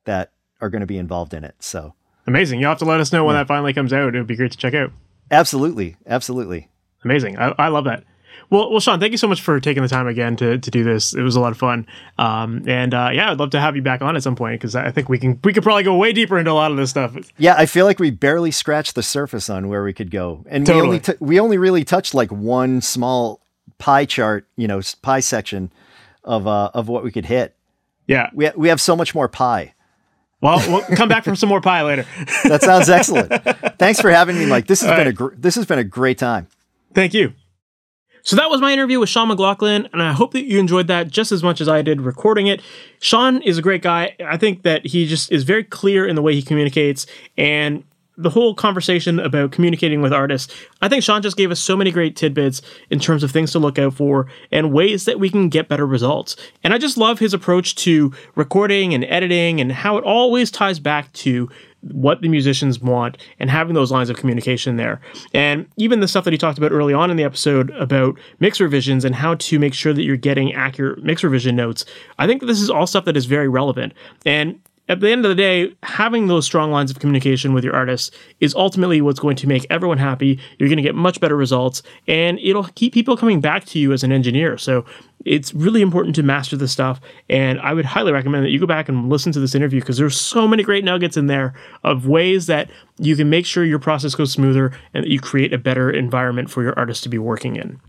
B: that are going to be involved in it. So
A: amazing! You'll have to let us know when yeah. that finally comes out. It would be great to check out.
B: Absolutely, absolutely.
A: Amazing. I, I love that. Well, well, Sean, thank you so much for taking the time again to, to do this. It was a lot of fun, um, and uh, yeah, I'd love to have you back on at some point because I think we can we could probably go way deeper into a lot of this stuff.
B: Yeah, I feel like we barely scratched the surface on where we could go, and totally. we only t- we only really touched like one small pie chart, you know, pie section of uh, of what we could hit.
A: Yeah,
B: we ha- we have so much more pie.
A: Well, we'll come back for some more pie later. *laughs*
B: that sounds excellent. Thanks for having me, Mike. This has All been right. a gr- this has been a great time.
A: Thank you. So that was my interview with Sean McLaughlin, and I hope that you enjoyed that just as much as I did recording it. Sean is a great guy. I think that he just is very clear in the way he communicates, and the whole conversation about communicating with artists, I think Sean just gave us so many great tidbits in terms of things to look out for and ways that we can get better results. And I just love his approach to recording and editing and how it always ties back to what the musicians want and having those lines of communication there. And even the stuff that he talked about early on in the episode about mix revisions and how to make sure that you're getting accurate mix revision notes, I think this is all stuff that is very relevant. And at the end of the day, having those strong lines of communication with your artists is ultimately what's going to make everyone happy. You're going to get much better results, and it'll keep people coming back to you as an engineer. So it's really important to master this stuff. And I would highly recommend that you go back and listen to this interview because there's so many great nuggets in there of ways that you can make sure your process goes smoother and that you create a better environment for your artists to be working in.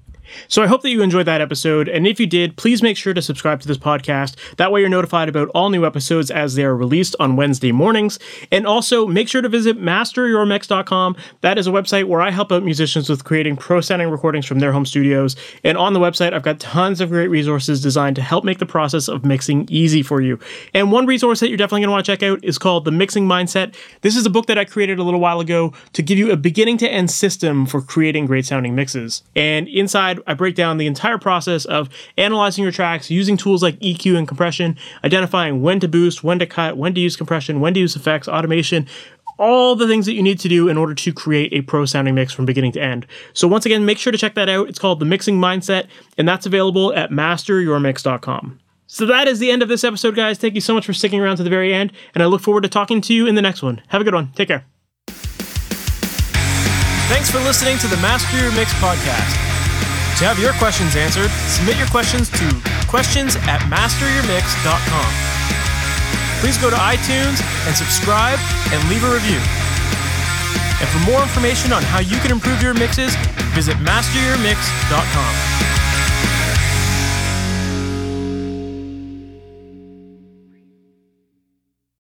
A: So I hope that you enjoyed that episode. And if you did, please make sure to subscribe to this podcast. That way you're notified about all new episodes as they are released on Wednesday mornings. And also make sure to visit masteryourmix.com. That is a website where I help out musicians with creating pro sounding recordings from their home studios. And on the website, I've got tons of great resources designed to help make the process of mixing easy for you. And one resource that you're definitely going to want to check out is called The Mixing Mindset. This is a book that I created a little while ago to give you a beginning to end system for creating great sounding mixes. And inside I break down the entire process of analyzing your tracks using tools like EQ and compression, identifying when to boost, when to cut, when to use compression, when to use effects, automation, all the things that you need to do in order to create a pro sounding mix from beginning to end. So once again, make sure to check that out. It's called The Mixing Mindset, and that's available at masteryourmix.com. So that is the end of this episode, guys. Thank you so much for sticking around to the very end, and I look forward to talking to you in the next one. Have a good one. Take care. Thanks for listening to the Master Your Mix podcast. To have your questions answered, submit your questions to questions at masteryourmix.com. Please go to iTunes and subscribe and leave a review. And for more information on how you can improve your mixes, visit masteryourmix.com.